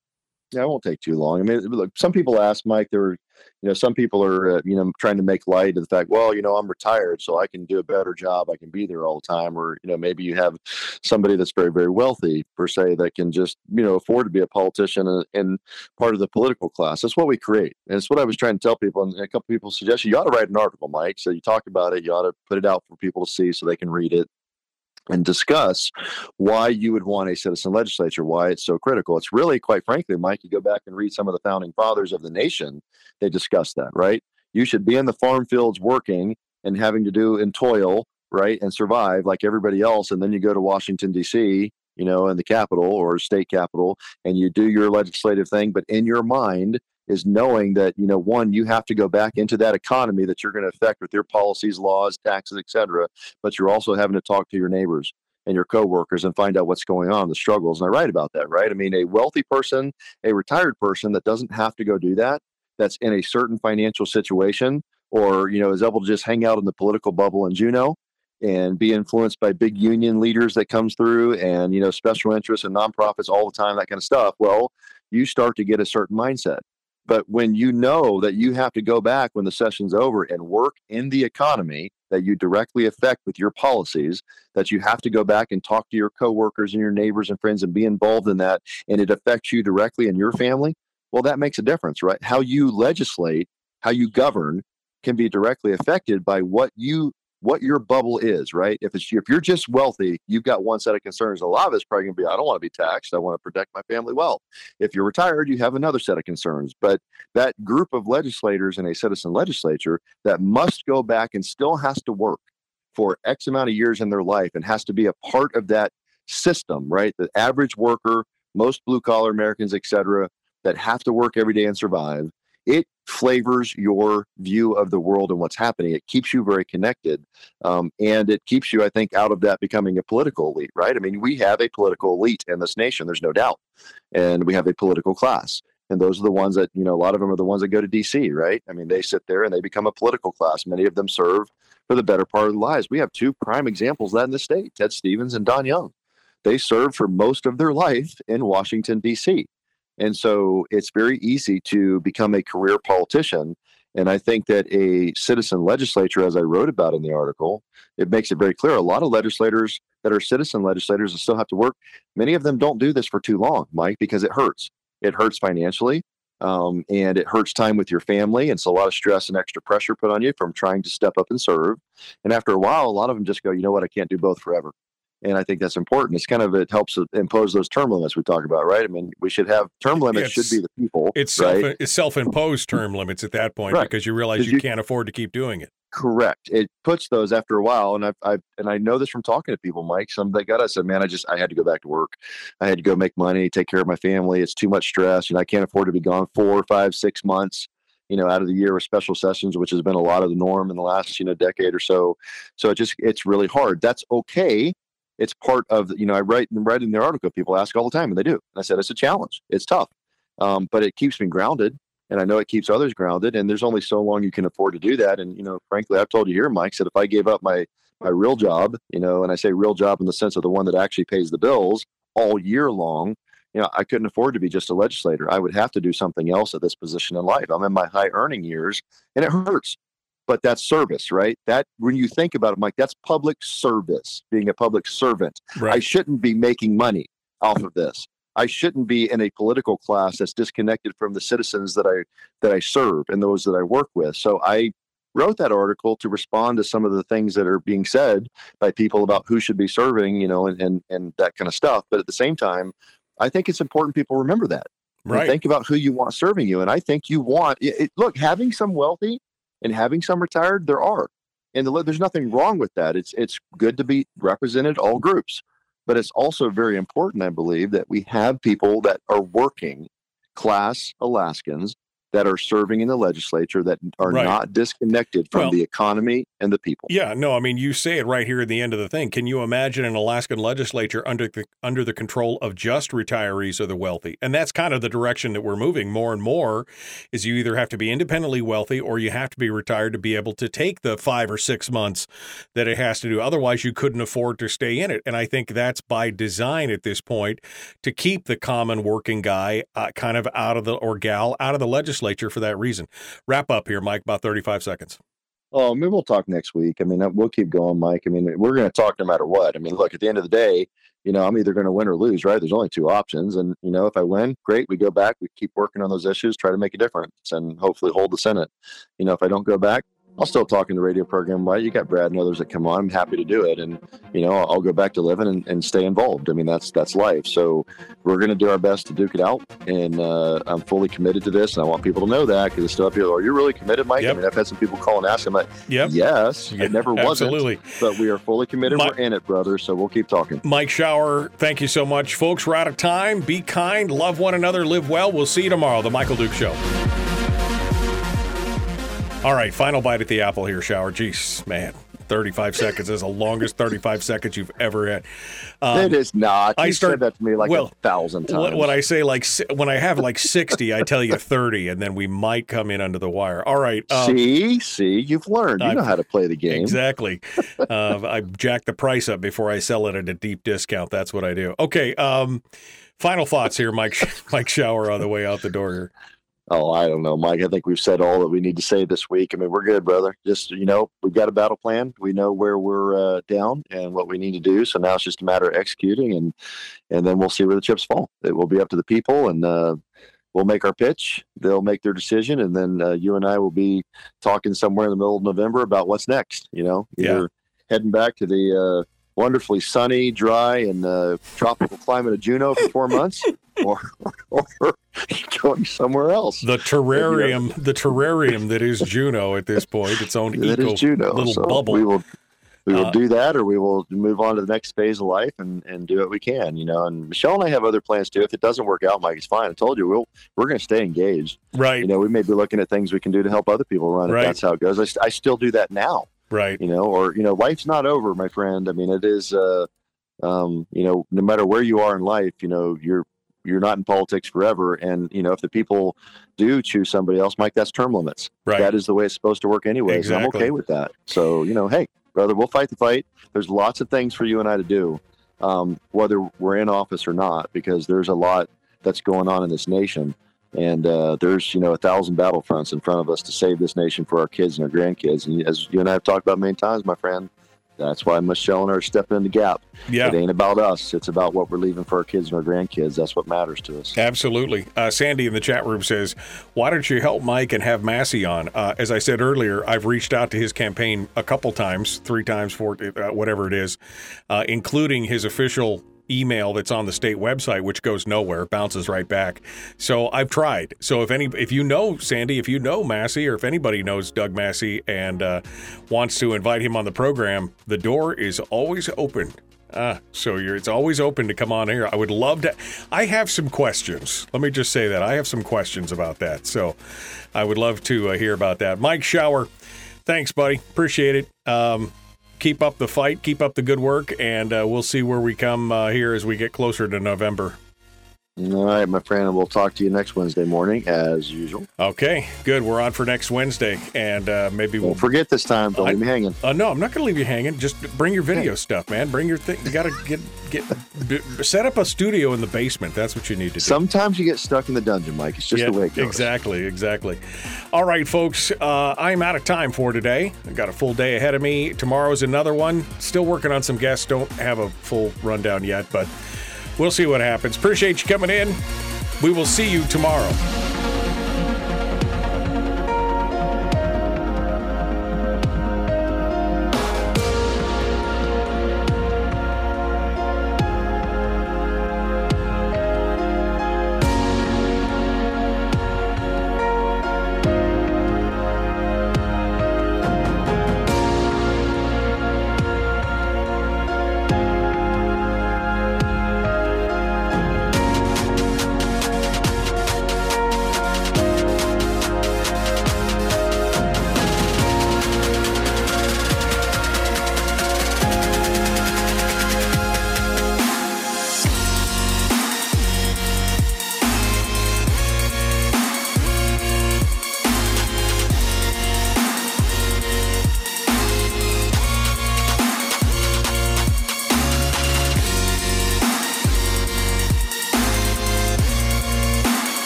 Yeah, it won't take too long. I mean, look, some people ask Mike. There, were, you know, some people are, uh, you know, trying to make light of the fact. Well, you know, I'm retired, so I can do a better job. I can be there all the time. Or, you know, maybe you have somebody that's very, very wealthy per se that can just, you know, afford to be a politician and, and part of the political class. That's what we create, and it's what I was trying to tell people. And a couple people suggested you ought to write an article, Mike. So you talk about it. You ought to put it out for people to see so they can read it and discuss why you would want a citizen legislature, why it's so critical. It's really, quite frankly, Mike, you go back and read some of the founding fathers of the nation, they discuss that, right? You should be in the farm fields working and having to do and toil, right, and survive like everybody else. And then you go to Washington, D.C., you know, in the capital or state capital, and you do your legislative thing. But in your mind, is knowing that you know one you have to go back into that economy that you're going to affect with your policies laws taxes etc but you're also having to talk to your neighbors and your coworkers and find out what's going on the struggles. And i write about that right? I mean a wealthy person a retired person that doesn't have to go do that that's in a certain financial situation or you know is able to just hang out in the political bubble in Juneau and be influenced by big union leaders that comes through and you know special interests and nonprofits all the time that kind of stuff well you start to get a certain mindset but when you know that you have to go back when the session's over and work in the economy that you directly affect with your policies, that you have to go back and talk to your coworkers and your neighbors and friends and be involved in that, and it affects you directly and your family, well, that makes a difference, right? How you legislate, how you govern can be directly affected by what you what your bubble is, right? If it's if you're just wealthy, you've got one set of concerns. A lot of it's probably going to be, I don't want to be taxed. I want to protect my family wealth. If you're retired, you have another set of concerns. But that group of legislators in a citizen legislature that must go back and still has to work for X amount of years in their life and has to be a part of that system, right? The average worker, most blue collar Americans, et cetera, that have to work every day and survive it flavors your view of the world and what's happening. It keeps you very connected. Um, and it keeps you, I think, out of that becoming a political elite, right? I mean, we have a political elite in this nation, there's no doubt. And we have a political class. And those are the ones that, you know, a lot of them are the ones that go to DC, right? I mean, they sit there and they become a political class. Many of them serve for the better part of their lives. We have two prime examples of that in the state Ted Stevens and Don Young. They served for most of their life in Washington, D.C. And so it's very easy to become a career politician. And I think that a citizen legislature, as I wrote about in the article, it makes it very clear. A lot of legislators that are citizen legislators and still have to work, many of them don't do this for too long, Mike, because it hurts. It hurts financially. Um, and it hurts time with your family. And it's a lot of stress and extra pressure put on you from trying to step up and serve. And after a while, a lot of them just go, you know what, I can't do both forever and I think that's important. It's kind of it helps impose those term limits we talk about, right? I mean, we should have term limits it's, should be the people. It's right? self it's self-imposed term limits at that point right. because you realize you, you, can't afford to keep doing it. Correct. It puts those after a while, and I've, I've and I know this from talking to people, Mike. Some they got us said, man, I just I had to go back to work. I had to go make money, take care of my family. It's too much stress. Know, I can't afford to be gone four, five, six months you know out of the year with special sessions which has been a lot of the norm in the last you know decade or so so it just it's really hard that's okay it's part of you know I write and write in the article. People ask all the time, and they do. And I said it's a challenge. It's tough, um, but it keeps me grounded, and I know it keeps others grounded. And there's only so long you can afford to do that. And you know, frankly, I've told you here, Mike, said if I gave up my my real job, you know, and I say real job in the sense of the one that actually pays the bills all year long, you know, I couldn't afford to be just a legislator. I would have to do something else at this position in life. I'm in my high earning years, and it hurts but that's service, right? That when you think about it, Mike, that's public service, being a public servant. Right. I shouldn't be making money off of this. I shouldn't be in a political class that's disconnected from the citizens that I that I serve and those that I work with. So I wrote that article to respond to some of the things that are being said by people about who should be serving, you know, and and, and that kind of stuff. But at the same time, I think it's important people remember that. Right. think about who you want serving you. And I think you want it, look, having some wealthy and having some retired, there are. And the, there's nothing wrong with that. It's it's good to be represented all groups, but it's also very important, I believe, that we have people that are working class Alaskans that are serving in the legislature that are right. not disconnected from well, the economy and the people. Yeah, no, I mean you say it right here at the end of the thing. Can you imagine an Alaskan legislature under the under the control of just retirees or the wealthy? And that's kind of the direction that we're moving more and more is you either have to be independently wealthy or you have to be retired to be able to take the 5 or 6 months that it has to do. Otherwise you couldn't afford to stay in it. And I think that's by design at this point to keep the common working guy uh, kind of out of the or gal out of the legislature legislature for that reason. Wrap up here, Mike, about 35 seconds. Oh, maybe we'll talk next week. I mean, uh, we'll keep going, Mike. I mean, we're going to talk no matter what. I mean, look, at the end of the day, you know, I'm either going to win or lose, right? There's only two options. And, you know, if I win, great. We go back, we keep working on those issues, try to make a difference and hopefully hold the Senate. You know, if I don't go back, I'll still talk in the radio program. Right, you got Brad and others that come on. I'm happy to do it, and you know I'll go back to living and, and stay involved. I mean that's that's life. So we're going to do our best to duke it out, and uh, I'm fully committed to this. And I want people to know that because it's still up here. Are you really committed, Mike? Yep. I mean I've had some people call and ask. I'm like, yep. yes, it never wasn't, but we are fully committed. we're in it, brother. So we'll keep talking. Mike Shower, thank you so much, folks. We're out of time. Be kind, love one another, live well. We'll see you tomorrow. The Michael Duke Show. All right, final bite at the apple here, Shower. Jeez, man. 35 seconds is the longest 35 seconds you've ever had. Um, it is not. I You start- said that to me like well, a thousand times. When when I say like when I have like 60, I tell you 30, and then we might come in under the wire. All right. um, see, see, you've learned. You I've- know how to play the game. Exactly. uh, I jack the price up before I sell it at a deep discount. That's what I do. Okay. Um, final thoughts here, Mike. Mike Shower on the way out the door here. Oh, I don't know, Mike. I think we've said all that we need to say this week. I mean, we're good, brother. Just you know, we've got a battle plan. We know where we're uh, down and what we need to do. So now it's just a matter of executing, and and then we'll see where the chips fall. It will be up to the people, and uh, we'll make our pitch. They'll make their decision, and then uh, you and I will be talking somewhere in the middle of November about what's next. You know, Yeah. either heading back to the uh, wonderfully sunny, dry, and uh, tropical climate of Juneau for four months, or or going somewhere else. The terrarium, the terrarium that is Juneau at this point, its own that eco Juneau. little so bubble. We will we will Uh, do that, or we will move on to the next phase of life and, and do what we can. You know, and Michelle and I have other plans too. If it doesn't work out, Mike, it's fine. I told you we'll we're going to stay engaged. right. You know, we may be looking at things we can do to help other people run. Right. If that's how it goes, I, I still do that now. right. You know, or you know, life's not over, my friend. I mean, it is. Uh, um, you know, no matter where you are in life, you know, you're you're not in politics forever. And you know, if the people do choose somebody else, Mike, that's term limits. Right. That is the way it's supposed to work anyways. and I'm okay with that. So, you know, hey, brother, we'll fight the fight. There's lots of things for you and I to do, um, whether we're in office or not, because there's a lot that's going on in this nation. And uh, there's, you know, a thousand battlefronts in front of us to save this nation for our kids and our grandkids. And as you and I have talked about many times, my friend, that's why Michelle and I are stepping in the gap. Yeah. It ain't about us. It's about what we're leaving for our kids and our grandkids. That's what matters to us. Absolutely. Uh, Sandy in the chat room says, Why don't you help Mike and have Massey on? Uh, as I said earlier, I've reached out to his campaign a couple times, three times, four, uh, whatever it is, uh, including his official email that's on the state website which goes nowhere bounces right back so i've tried so if any if you know sandy if you know massey or if anybody knows doug massey and uh, wants to invite him on the program the door is always open Ah, so it's always open to come on here. I would love to. I have some questions. Let me just say that I have some questions about that. So I would love to uh, hear about that. Mike Shower, thanks, buddy. Appreciate it. Um, keep up the fight. Keep up the good work, and uh, we'll see where we come uh, here as we get closer to November. All right, my friend. We'll talk to you next Wednesday morning, as usual. Okay, good. We're on for next Wednesday, and uh, maybe we'll Don't forget this time. Don't I- leave me hanging. Uh, no, I'm not going to leave you hanging. Just bring your video stuff, man. Bring your thing. You got to get get b- set up a studio in the basement. That's what you need to do. Sometimes you get stuck in the dungeon, Mike. It's just Yeah, the way it goes. Exactly, exactly. All right, folks, uh, I'm out of time for today. I got a full day ahead of me. Tomorrow's another one. Still working on some guests. Don't have a full rundown yet, but we'll see what happens. Appreciate you coming in. We will see you tomorrow.